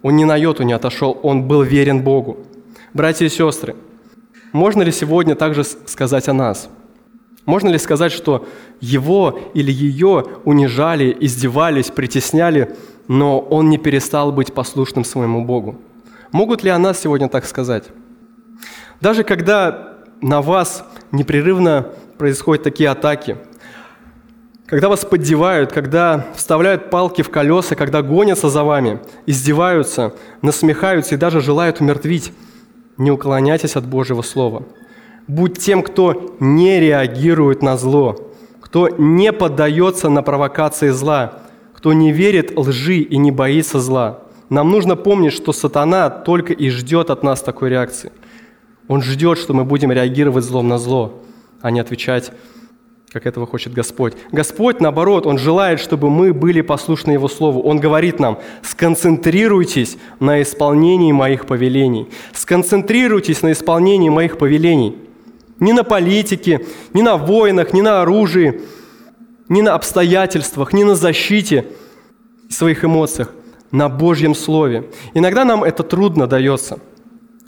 Он ни на йоту не отошел, он был верен Богу. Братья и сестры, можно ли сегодня также сказать о нас – можно ли сказать, что его или ее унижали, издевались, притесняли, но он не перестал быть послушным своему Богу? Могут ли о нас сегодня так сказать? Даже когда на вас непрерывно происходят такие атаки, когда вас поддевают, когда вставляют палки в колеса, когда гонятся за вами, издеваются, насмехаются и даже желают умертвить, не уклоняйтесь от Божьего Слова – Будь тем, кто не реагирует на зло, кто не поддается на провокации зла, кто не верит лжи и не боится зла. Нам нужно помнить, что сатана только и ждет от нас такой реакции. Он ждет, что мы будем реагировать злом на зло, а не отвечать, как этого хочет Господь. Господь, наоборот, Он желает, чтобы мы были послушны Его Слову. Он говорит нам, сконцентрируйтесь на исполнении моих повелений. Сконцентрируйтесь на исполнении моих повелений – ни на политике, ни на войнах, ни на оружии, ни на обстоятельствах, ни на защите своих эмоциях, на Божьем Слове. Иногда нам это трудно дается.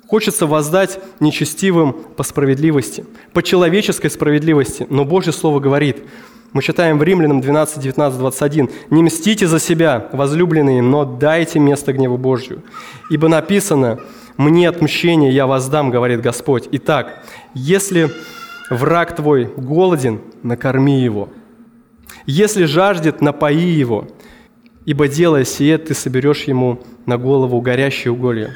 Хочется воздать нечестивым по справедливости, по человеческой справедливости, но Божье Слово говорит, мы читаем в Римлянам 12, 19, 21. «Не мстите за себя, возлюбленные, но дайте место гневу Божью. Ибо написано, «Мне отмщение я воздам, говорит Господь. Итак, если враг твой голоден, накорми его. Если жаждет, напои его, ибо делая сие, ты соберешь ему на голову горящие уголья.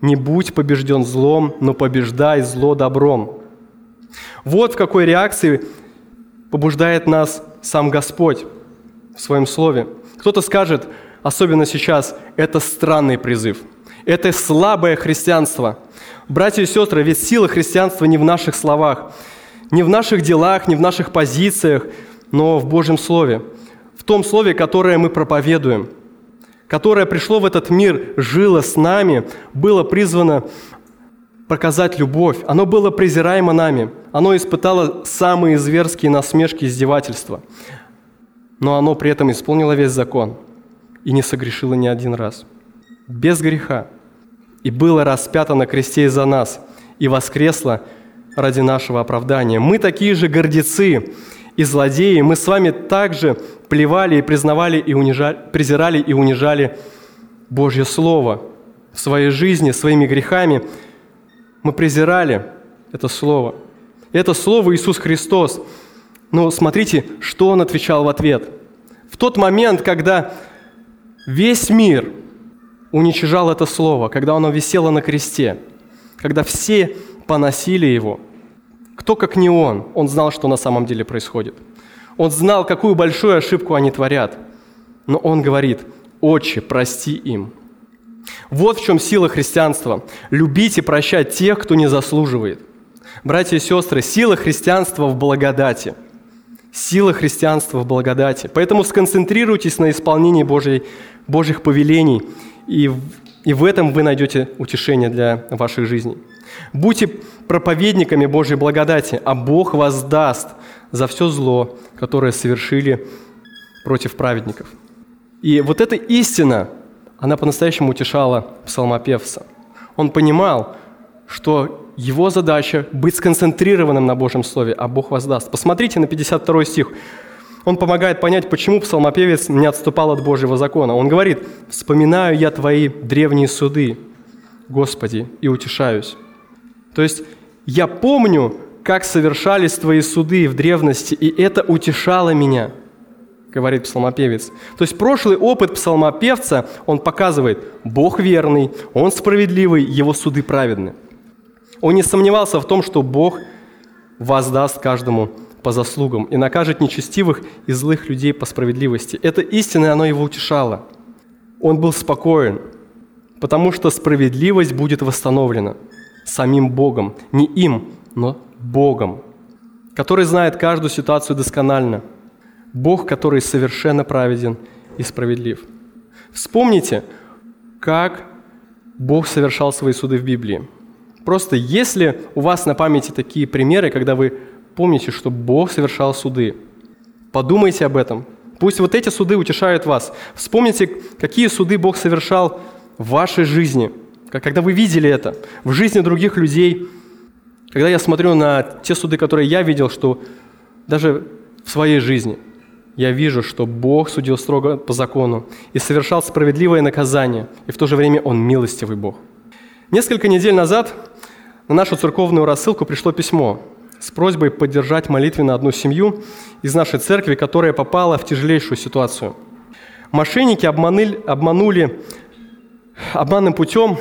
Не будь побежден злом, но побеждай зло добром. Вот в какой реакции побуждает нас сам Господь в своем слове. Кто-то скажет, особенно сейчас, это странный призыв – это слабое христианство. Братья и сестры, ведь сила христианства не в наших словах, не в наших делах, не в наших позициях, но в Божьем Слове. В том Слове, которое мы проповедуем, которое пришло в этот мир, жило с нами, было призвано показать любовь. Оно было презираемо нами. Оно испытало самые зверские насмешки и издевательства. Но оно при этом исполнило весь закон и не согрешило ни один раз – без греха, и было распято на кресте за нас, и воскресло ради нашего оправдания. Мы такие же гордецы и злодеи, мы с вами также плевали и признавали и унижали, презирали и унижали Божье Слово в своей жизни, своими грехами. Мы презирали это Слово. Это Слово Иисус Христос. Но смотрите, что Он отвечал в ответ. В тот момент, когда весь мир – уничижал это слово, когда оно висело на кресте, когда все поносили его. Кто, как не он, он знал, что на самом деле происходит. Он знал, какую большую ошибку они творят. Но он говорит, «Отче, прости им». Вот в чем сила христианства. Любить и прощать тех, кто не заслуживает. Братья и сестры, сила христианства в благодати. Сила христианства в благодати. Поэтому сконцентрируйтесь на исполнении Божьей, Божьих повелений – и, и в этом вы найдете утешение для ваших жизней. Будьте проповедниками Божьей благодати, а Бог вас даст за все зло, которое совершили против праведников. И вот эта истина, она по-настоящему утешала псалмопевца. Он понимал, что его задача быть сконцентрированным на Божьем Слове, а Бог воздаст. Посмотрите на 52 стих. Он помогает понять, почему псалмопевец не отступал от Божьего закона. Он говорит, «Вспоминаю я Твои древние суды, Господи, и утешаюсь». То есть я помню, как совершались Твои суды в древности, и это утешало меня. Говорит псалмопевец. То есть прошлый опыт псалмопевца, он показывает, Бог верный, Он справедливый, Его суды праведны. Он не сомневался в том, что Бог воздаст каждому по заслугам и накажет нечестивых и злых людей по справедливости. Это истина, и оно его утешало. Он был спокоен, потому что справедливость будет восстановлена самим Богом, не им, но Богом, который знает каждую ситуацию досконально. Бог, который совершенно праведен и справедлив. Вспомните, как Бог совершал свои суды в Библии. Просто если у вас на памяти такие примеры, когда вы помните, что Бог совершал суды, подумайте об этом. Пусть вот эти суды утешают вас. Вспомните, какие суды Бог совершал в вашей жизни, когда вы видели это, в жизни других людей – когда я смотрю на те суды, которые я видел, что даже в своей жизни я вижу, что Бог судил строго по закону и совершал справедливое наказание, и в то же время Он милостивый Бог. Несколько недель назад на нашу церковную рассылку пришло письмо с просьбой поддержать молитвенно одну семью из нашей церкви, которая попала в тяжелейшую ситуацию. Мошенники обманули, обманули обманным путем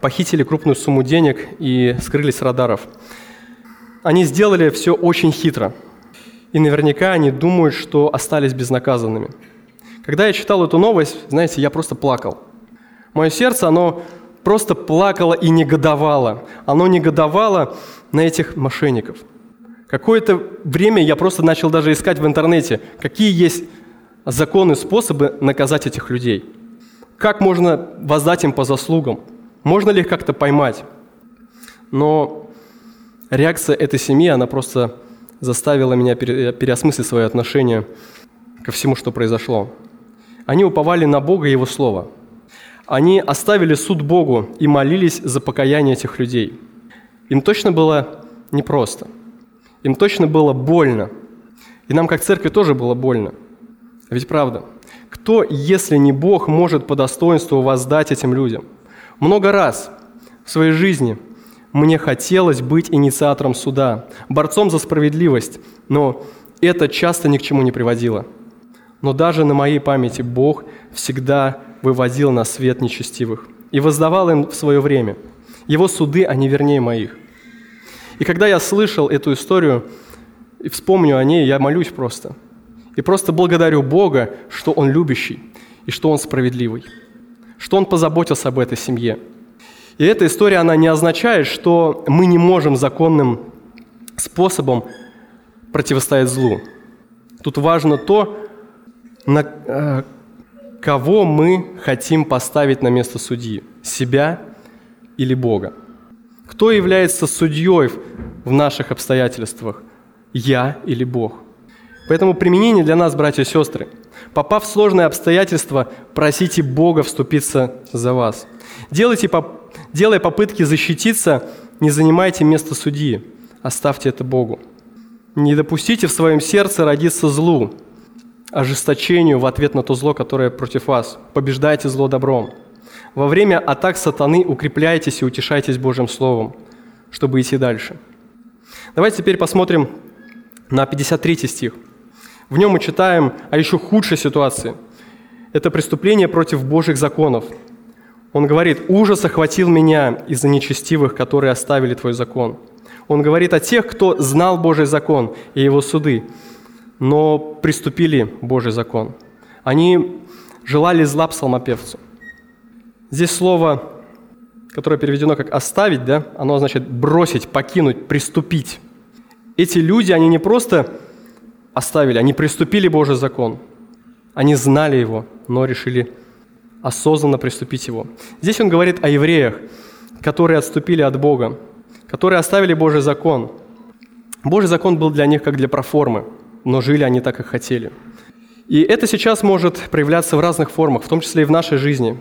похитили крупную сумму денег и скрылись с радаров. Они сделали все очень хитро. И наверняка они думают, что остались безнаказанными. Когда я читал эту новость, знаете, я просто плакал. Мое сердце, оно просто плакало и негодовало. Оно негодовало на этих мошенников. Какое-то время я просто начал даже искать в интернете, какие есть законы, способы наказать этих людей. Как можно воздать им по заслугам – можно ли их как-то поймать? Но реакция этой семьи, она просто заставила меня переосмыслить свое отношение ко всему, что произошло. Они уповали на Бога и Его Слово. Они оставили суд Богу и молились за покаяние этих людей. Им точно было непросто. Им точно было больно. И нам, как церкви, тоже было больно. Ведь правда, кто, если не Бог, может по достоинству воздать этим людям – много раз в своей жизни мне хотелось быть инициатором суда, борцом за справедливость, но это часто ни к чему не приводило. Но даже на моей памяти Бог всегда выводил на свет нечестивых и воздавал им в свое время. Его суды, они вернее моих. И когда я слышал эту историю и вспомню о ней, я молюсь просто. И просто благодарю Бога, что Он любящий и что Он справедливый что он позаботился об этой семье. И эта история, она не означает, что мы не можем законным способом противостоять злу. Тут важно то, на э, кого мы хотим поставить на место судьи – себя или Бога. Кто является судьей в наших обстоятельствах – я или Бог? Поэтому применение для нас, братья и сестры – Попав в сложные обстоятельства, просите Бога вступиться за вас. Делайте, делая попытки защититься, не занимайте место судьи, оставьте это Богу. Не допустите в своем сердце родиться злу, ожесточению в ответ на то зло, которое против вас. Побеждайте зло добром. Во время атак сатаны укрепляйтесь и утешайтесь Божьим Словом, чтобы идти дальше. Давайте теперь посмотрим на 53 стих – в нем мы читаем о еще худшей ситуации. Это преступление против Божьих законов. Он говорит, «Ужас охватил меня из-за нечестивых, которые оставили Твой закон». Он говорит о тех, кто знал Божий закон и его суды, но приступили Божий закон. Они желали зла псалмопевцу. Здесь слово, которое переведено как «оставить», да, оно означает бросить, покинуть, приступить. Эти люди, они не просто оставили, они приступили Божий закон. Они знали его, но решили осознанно приступить его. Здесь он говорит о евреях, которые отступили от Бога, которые оставили Божий закон. Божий закон был для них как для проформы, но жили они так, как хотели. И это сейчас может проявляться в разных формах, в том числе и в нашей жизни.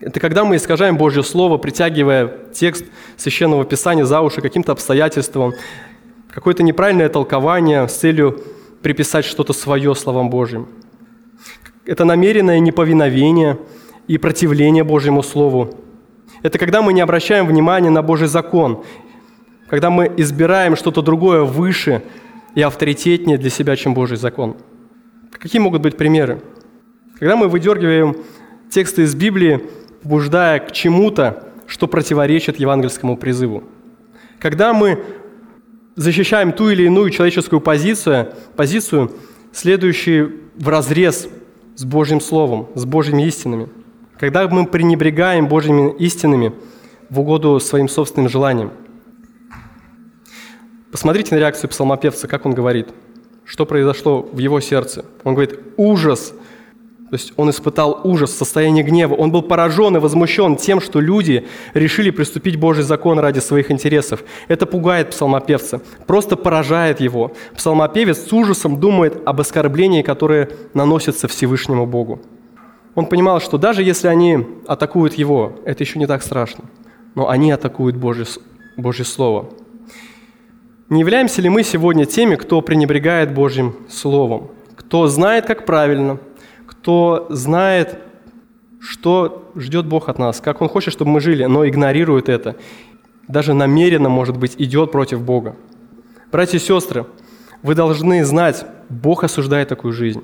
Это когда мы искажаем Божье Слово, притягивая текст Священного Писания за уши каким-то обстоятельством, какое-то неправильное толкование с целью приписать что-то свое словам Божьим. Это намеренное неповиновение и противление Божьему Слову. Это когда мы не обращаем внимания на Божий закон, когда мы избираем что-то другое выше и авторитетнее для себя, чем Божий закон. Какие могут быть примеры? Когда мы выдергиваем тексты из Библии, побуждая к чему-то, что противоречит евангельскому призыву. Когда мы защищаем ту или иную человеческую позицию, позицию следующую в разрез с Божьим Словом, с Божьими истинами. Когда мы пренебрегаем Божьими истинами в угоду своим собственным желаниям. Посмотрите на реакцию псалмопевца, как он говорит, что произошло в его сердце. Он говорит, ужас – то есть он испытал ужас, состояние гнева. Он был поражен и возмущен тем, что люди решили приступить Божий закон ради своих интересов. Это пугает псалмопевца, просто поражает его. Псалмопевец с ужасом думает об оскорблении, которое наносится Всевышнему Богу. Он понимал, что даже если они атакуют его, это еще не так страшно. Но они атакуют Божье, Божье Слово. Не являемся ли мы сегодня теми, кто пренебрегает Божьим Словом? Кто знает, как правильно – кто знает, что ждет Бог от нас, как Он хочет, чтобы мы жили, но игнорирует это, даже намеренно, может быть, идет против Бога. Братья и сестры, вы должны знать, Бог осуждает такую жизнь.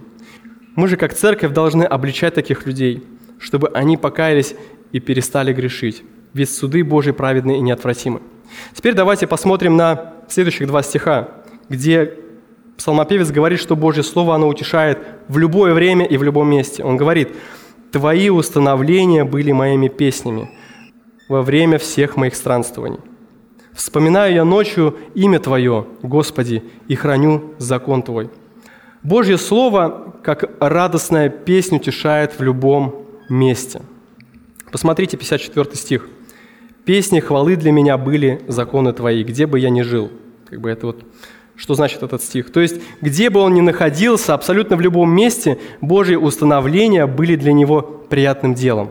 Мы же, как церковь, должны обличать таких людей, чтобы они покаялись и перестали грешить. Ведь суды Божьи праведны и неотвратимы. Теперь давайте посмотрим на следующих два стиха, где Псалмопевец говорит, что Божье Слово, оно утешает в любое время и в любом месте. Он говорит, «Твои установления были моими песнями во время всех моих странствований. Вспоминаю я ночью имя Твое, Господи, и храню закон Твой». Божье Слово, как радостная песнь, утешает в любом месте. Посмотрите 54 стих. «Песни хвалы для меня были законы Твои, где бы я ни жил». Как бы это вот что значит этот стих? То есть, где бы он ни находился, абсолютно в любом месте, Божьи установления были для него приятным делом.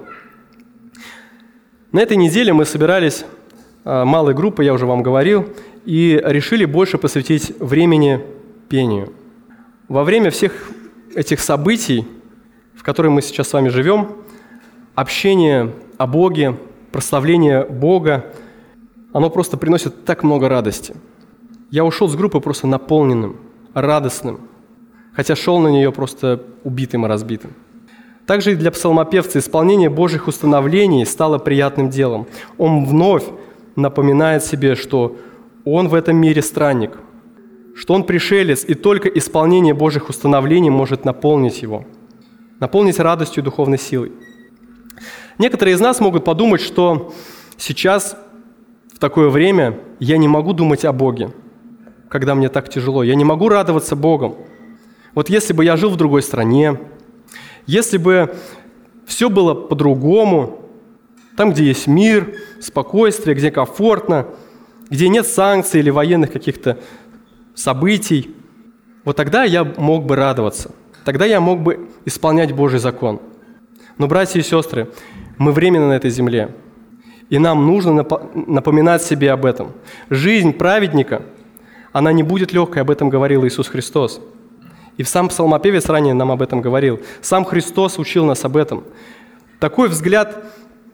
На этой неделе мы собирались а, малой группой, я уже вам говорил, и решили больше посвятить времени пению. Во время всех этих событий, в которые мы сейчас с вами живем, общение о Боге, прославление Бога, оно просто приносит так много радости – я ушел с группы просто наполненным, радостным, хотя шел на нее просто убитым и разбитым. Также и для псалмопевца исполнение Божьих установлений стало приятным делом. Он вновь напоминает себе, что он в этом мире странник, что он пришелец, и только исполнение Божьих установлений может наполнить его, наполнить радостью духовной силой. Некоторые из нас могут подумать, что сейчас, в такое время, я не могу думать о Боге – когда мне так тяжело. Я не могу радоваться Богом. Вот если бы я жил в другой стране, если бы все было по-другому, там, где есть мир, спокойствие, где комфортно, где нет санкций или военных каких-то событий, вот тогда я мог бы радоваться. Тогда я мог бы исполнять Божий закон. Но, братья и сестры, мы временно на этой земле. И нам нужно напоминать себе об этом. Жизнь праведника – она не будет легкой, об этом говорил Иисус Христос. И сам псалмопевец ранее нам об этом говорил. Сам Христос учил нас об этом. Такой взгляд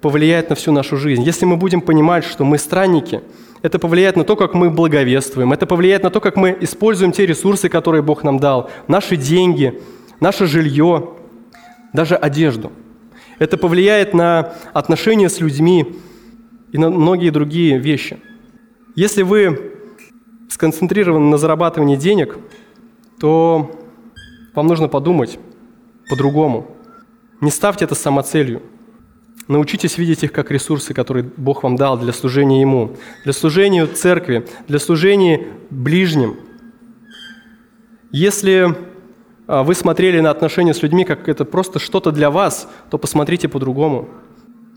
повлияет на всю нашу жизнь. Если мы будем понимать, что мы странники, это повлияет на то, как мы благовествуем, это повлияет на то, как мы используем те ресурсы, которые Бог нам дал, наши деньги, наше жилье, даже одежду. Это повлияет на отношения с людьми и на многие другие вещи. Если вы сконцентрированы на зарабатывании денег, то вам нужно подумать по-другому. Не ставьте это самоцелью. Научитесь видеть их как ресурсы, которые Бог вам дал для служения Ему, для служения церкви, для служения ближним. Если а, вы смотрели на отношения с людьми, как это просто что-то для вас, то посмотрите по-другому.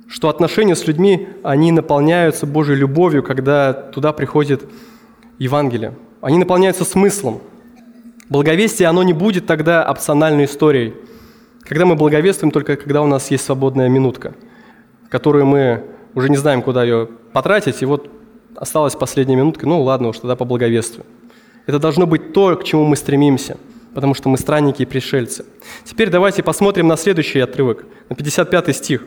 Что отношения с людьми, они наполняются Божьей любовью, когда туда приходит Евангелия. Они наполняются смыслом. Благовестие, оно не будет тогда опциональной историей. Когда мы благовествуем, только когда у нас есть свободная минутка, которую мы уже не знаем, куда ее потратить, и вот осталась последняя минутка, ну ладно уж, тогда поблаговествуем. Это должно быть то, к чему мы стремимся, потому что мы странники и пришельцы. Теперь давайте посмотрим на следующий отрывок, на 55 стих.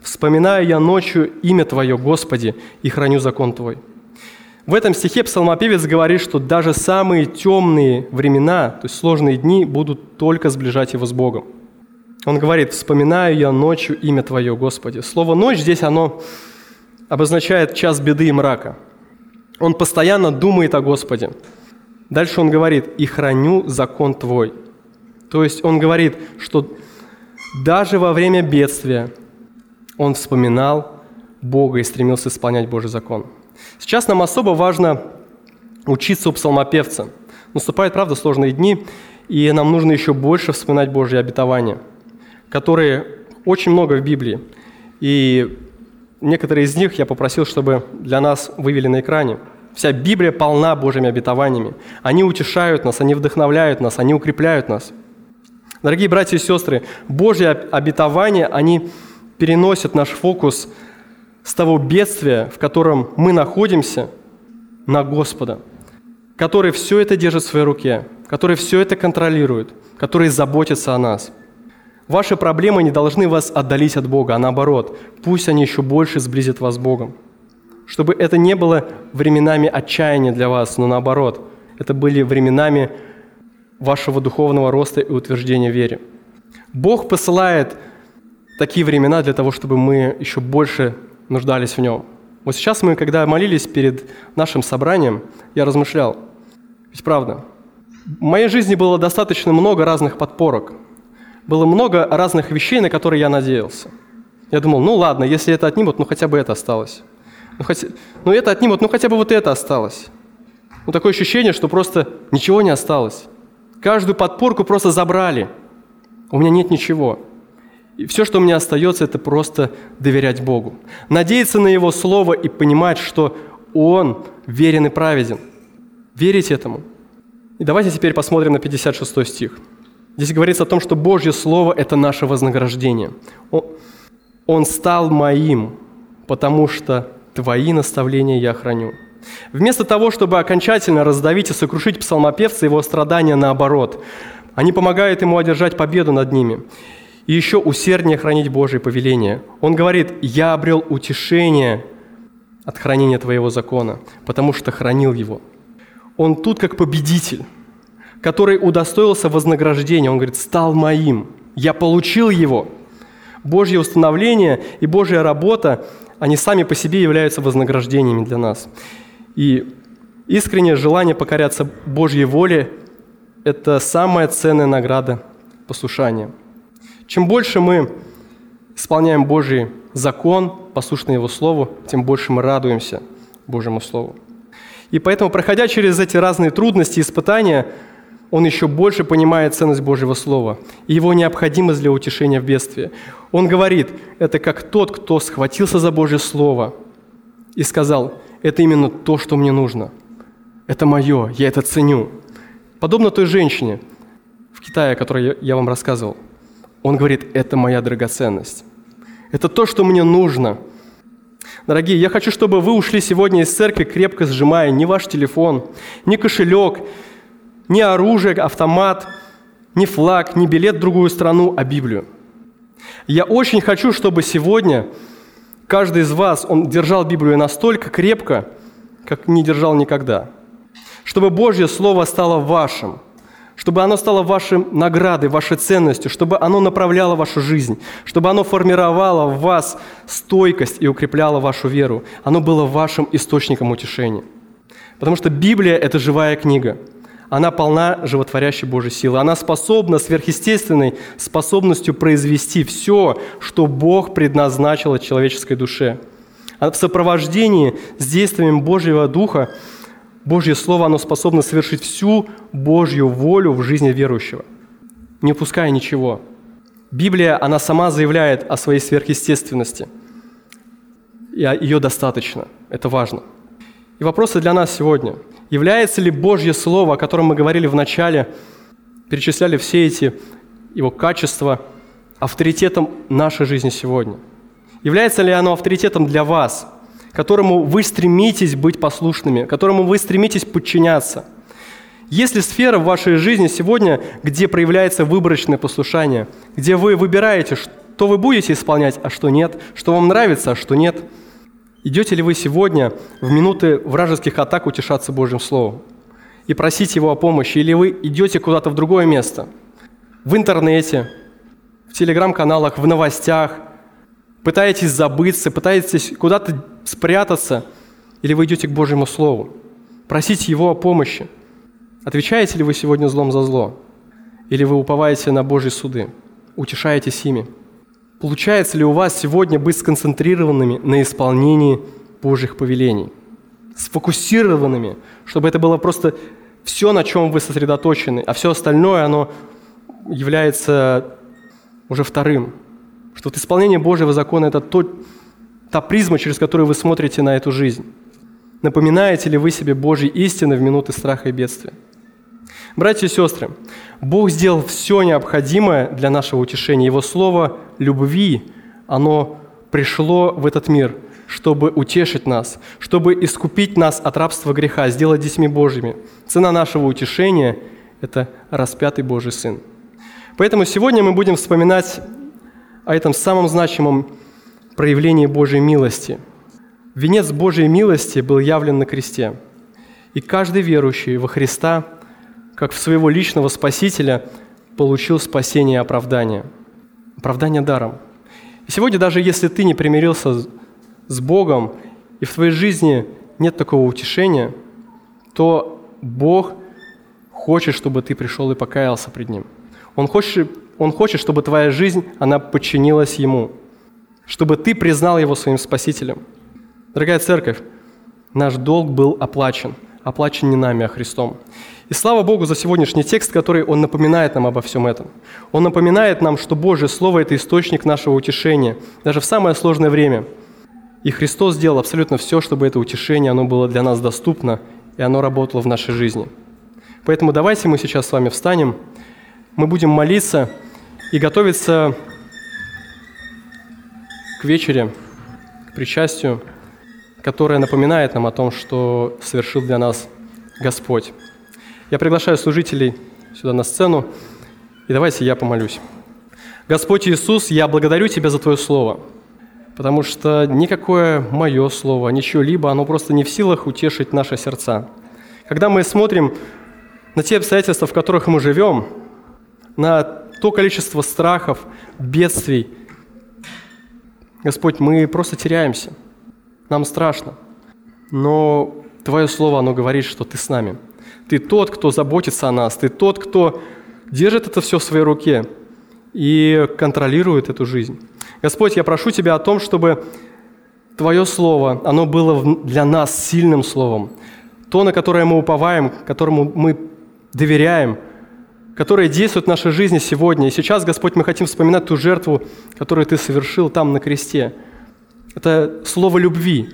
«Вспоминаю я ночью имя Твое, Господи, и храню закон Твой». В этом стихе псалмопевец говорит, что даже самые темные времена, то есть сложные дни, будут только сближать его с Богом. Он говорит, «Вспоминаю я ночью имя Твое, Господи». Слово «ночь» здесь оно обозначает час беды и мрака. Он постоянно думает о Господе. Дальше он говорит, «И храню закон Твой». То есть он говорит, что даже во время бедствия он вспоминал Бога и стремился исполнять Божий закон. Сейчас нам особо важно учиться у псалмопевца. Наступают, правда, сложные дни, и нам нужно еще больше вспоминать Божьи обетования, которые очень много в Библии. И некоторые из них я попросил, чтобы для нас вывели на экране. Вся Библия полна Божьими обетованиями. Они утешают нас, они вдохновляют нас, они укрепляют нас. Дорогие братья и сестры, Божьи обетования, они переносят наш фокус – с того бедствия, в котором мы находимся, на Господа, который все это держит в своей руке, который все это контролирует, который заботится о нас. Ваши проблемы не должны вас отдалить от Бога, а наоборот, пусть они еще больше сблизят вас с Богом. Чтобы это не было временами отчаяния для вас, но наоборот, это были временами вашего духовного роста и утверждения вере. Бог посылает такие времена для того, чтобы мы еще больше нуждались в нем. Вот сейчас мы, когда молились перед нашим собранием, я размышлял. Ведь правда, в моей жизни было достаточно много разных подпорок. Было много разных вещей, на которые я надеялся. Я думал, ну ладно, если это отнимут, ну хотя бы это осталось. Ну, хотя, ну это отнимут, ну хотя бы вот это осталось. Ну такое ощущение, что просто ничего не осталось. Каждую подпорку просто забрали. У меня нет ничего. И все, что меня остается, это просто доверять Богу. Надеяться на Его Слово и понимать, что Он верен и праведен. Верить этому. И давайте теперь посмотрим на 56 стих. Здесь говорится о том, что Божье Слово – это наше вознаграждение. Он стал моим, потому что Твои наставления я храню. Вместо того, чтобы окончательно раздавить и сокрушить псалмопевца, его страдания наоборот, они помогают ему одержать победу над ними и еще усерднее хранить Божьи повеления. Он говорит, я обрел утешение от хранения Твоего закона, потому что хранил его. Он тут как победитель, который удостоился вознаграждения. Он говорит, стал моим, я получил его. Божье установление и Божья работа, они сами по себе являются вознаграждениями для нас. И искреннее желание покоряться Божьей воле – это самая ценная награда послушания – чем больше мы исполняем Божий закон, послушны Его Слову, тем больше мы радуемся Божьему Слову. И поэтому, проходя через эти разные трудности и испытания, он еще больше понимает ценность Божьего Слова и его необходимость для утешения в бедствии. Он говорит, это как тот, кто схватился за Божье Слово и сказал, это именно то, что мне нужно. Это мое, я это ценю. Подобно той женщине в Китае, о которой я вам рассказывал. Он говорит, это моя драгоценность. Это то, что мне нужно. Дорогие, я хочу, чтобы вы ушли сегодня из церкви, крепко сжимая не ваш телефон, не кошелек, не оружие, автомат, не флаг, не билет в другую страну, а Библию. Я очень хочу, чтобы сегодня каждый из вас, он держал Библию настолько крепко, как не держал никогда. Чтобы Божье Слово стало вашим – чтобы оно стало вашей наградой, вашей ценностью, чтобы оно направляло вашу жизнь, чтобы оно формировало в вас стойкость и укрепляло вашу веру. Оно было вашим источником утешения. Потому что Библия – это живая книга. Она полна животворящей Божьей силы. Она способна сверхъестественной способностью произвести все, что Бог предназначил человеческой душе. А в сопровождении с действием Божьего Духа – Божье Слово, оно способно совершить всю Божью волю в жизни верующего, не упуская ничего. Библия, она сама заявляет о своей сверхъестественности. И ее достаточно. Это важно. И вопросы для нас сегодня. Является ли Божье Слово, о котором мы говорили в начале, перечисляли все эти его качества, авторитетом нашей жизни сегодня? Является ли оно авторитетом для вас – которому вы стремитесь быть послушными, которому вы стремитесь подчиняться. Есть ли сфера в вашей жизни сегодня, где проявляется выборочное послушание, где вы выбираете, что вы будете исполнять, а что нет, что вам нравится, а что нет? Идете ли вы сегодня в минуты вражеских атак утешаться Божьим Словом и просить Его о помощи? Или вы идете куда-то в другое место? В интернете, в телеграм-каналах, в новостях, пытаетесь забыться, пытаетесь куда-то спрятаться, или вы идете к Божьему Слову, просите Его о помощи. Отвечаете ли вы сегодня злом за зло? Или вы уповаете на Божьи суды, утешаетесь ими? Получается ли у вас сегодня быть сконцентрированными на исполнении Божьих повелений? Сфокусированными, чтобы это было просто все, на чем вы сосредоточены, а все остальное, оно является уже вторым. Что вот исполнение Божьего закона – это то, та призма, через которую вы смотрите на эту жизнь. Напоминаете ли вы себе Божьи истины в минуты страха и бедствия? Братья и сестры, Бог сделал все необходимое для нашего утешения. Его слово любви, оно пришло в этот мир, чтобы утешить нас, чтобы искупить нас от рабства греха, сделать детьми Божьими. Цена нашего утешения – это распятый Божий Сын. Поэтому сегодня мы будем вспоминать о этом самом значимом проявлении Божьей милости. Венец Божьей милости был явлен на кресте. И каждый верующий во Христа – как в своего личного Спасителя получил спасение и оправдание. Оправдание даром. И сегодня даже если ты не примирился с Богом, и в твоей жизни нет такого утешения, то Бог хочет, чтобы ты пришел и покаялся пред Ним. Он хочет, он хочет, чтобы твоя жизнь, она подчинилась Ему, чтобы ты признал Его своим Спасителем. Дорогая церковь, наш долг был оплачен. Оплачен не нами, а Христом. И слава Богу за сегодняшний текст, который он напоминает нам обо всем этом. Он напоминает нам, что Божье Слово – это источник нашего утешения, даже в самое сложное время. И Христос сделал абсолютно все, чтобы это утешение оно было для нас доступно, и оно работало в нашей жизни. Поэтому давайте мы сейчас с вами встанем, мы будем молиться и готовиться к вечере, к причастию, которое напоминает нам о том, что совершил для нас Господь. Я приглашаю служителей сюда на сцену, и давайте я помолюсь. Господь Иисус, я благодарю Тебя за Твое Слово, потому что никакое мое Слово, ничего либо, оно просто не в силах утешить наши сердца. Когда мы смотрим на те обстоятельства, в которых мы живем, на то количество страхов, бедствий, Господь, мы просто теряемся. Нам страшно. Но Твое Слово, оно говорит, что Ты с нами – ты тот, кто заботится о нас. Ты тот, кто держит это все в своей руке и контролирует эту жизнь. Господь, я прошу Тебя о том, чтобы Твое Слово, оно было для нас сильным Словом. То, на которое мы уповаем, которому мы доверяем, которое действует в нашей жизни сегодня. И сейчас, Господь, мы хотим вспоминать ту жертву, которую Ты совершил там на кресте. Это слово любви,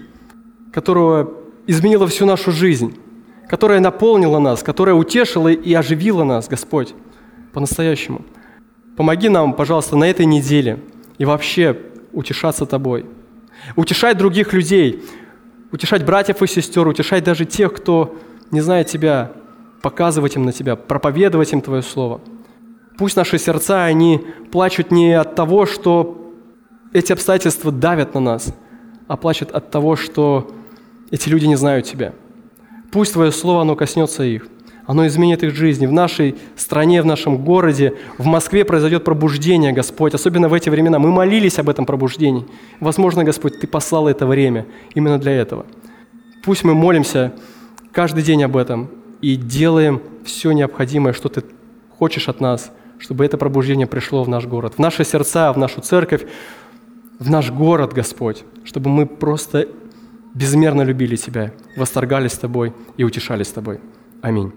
которое изменило всю нашу жизнь которая наполнила нас, которая утешила и оживила нас, Господь, по-настоящему. Помоги нам, пожалуйста, на этой неделе и вообще утешаться Тобой. Утешать других людей, утешать братьев и сестер, утешать даже тех, кто не знает Тебя, показывать им на Тебя, проповедовать им Твое Слово. Пусть наши сердца, они плачут не от того, что эти обстоятельства давят на нас, а плачут от того, что эти люди не знают Тебя – Пусть Твое Слово, оно коснется их. Оно изменит их жизни. В нашей стране, в нашем городе, в Москве произойдет пробуждение, Господь. Особенно в эти времена. Мы молились об этом пробуждении. Возможно, Господь, Ты послал это время именно для этого. Пусть мы молимся каждый день об этом и делаем все необходимое, что Ты хочешь от нас, чтобы это пробуждение пришло в наш город, в наши сердца, в нашу церковь, в наш город, Господь, чтобы мы просто безмерно любили Тебя, восторгались Тобой и утешались Тобой. Аминь.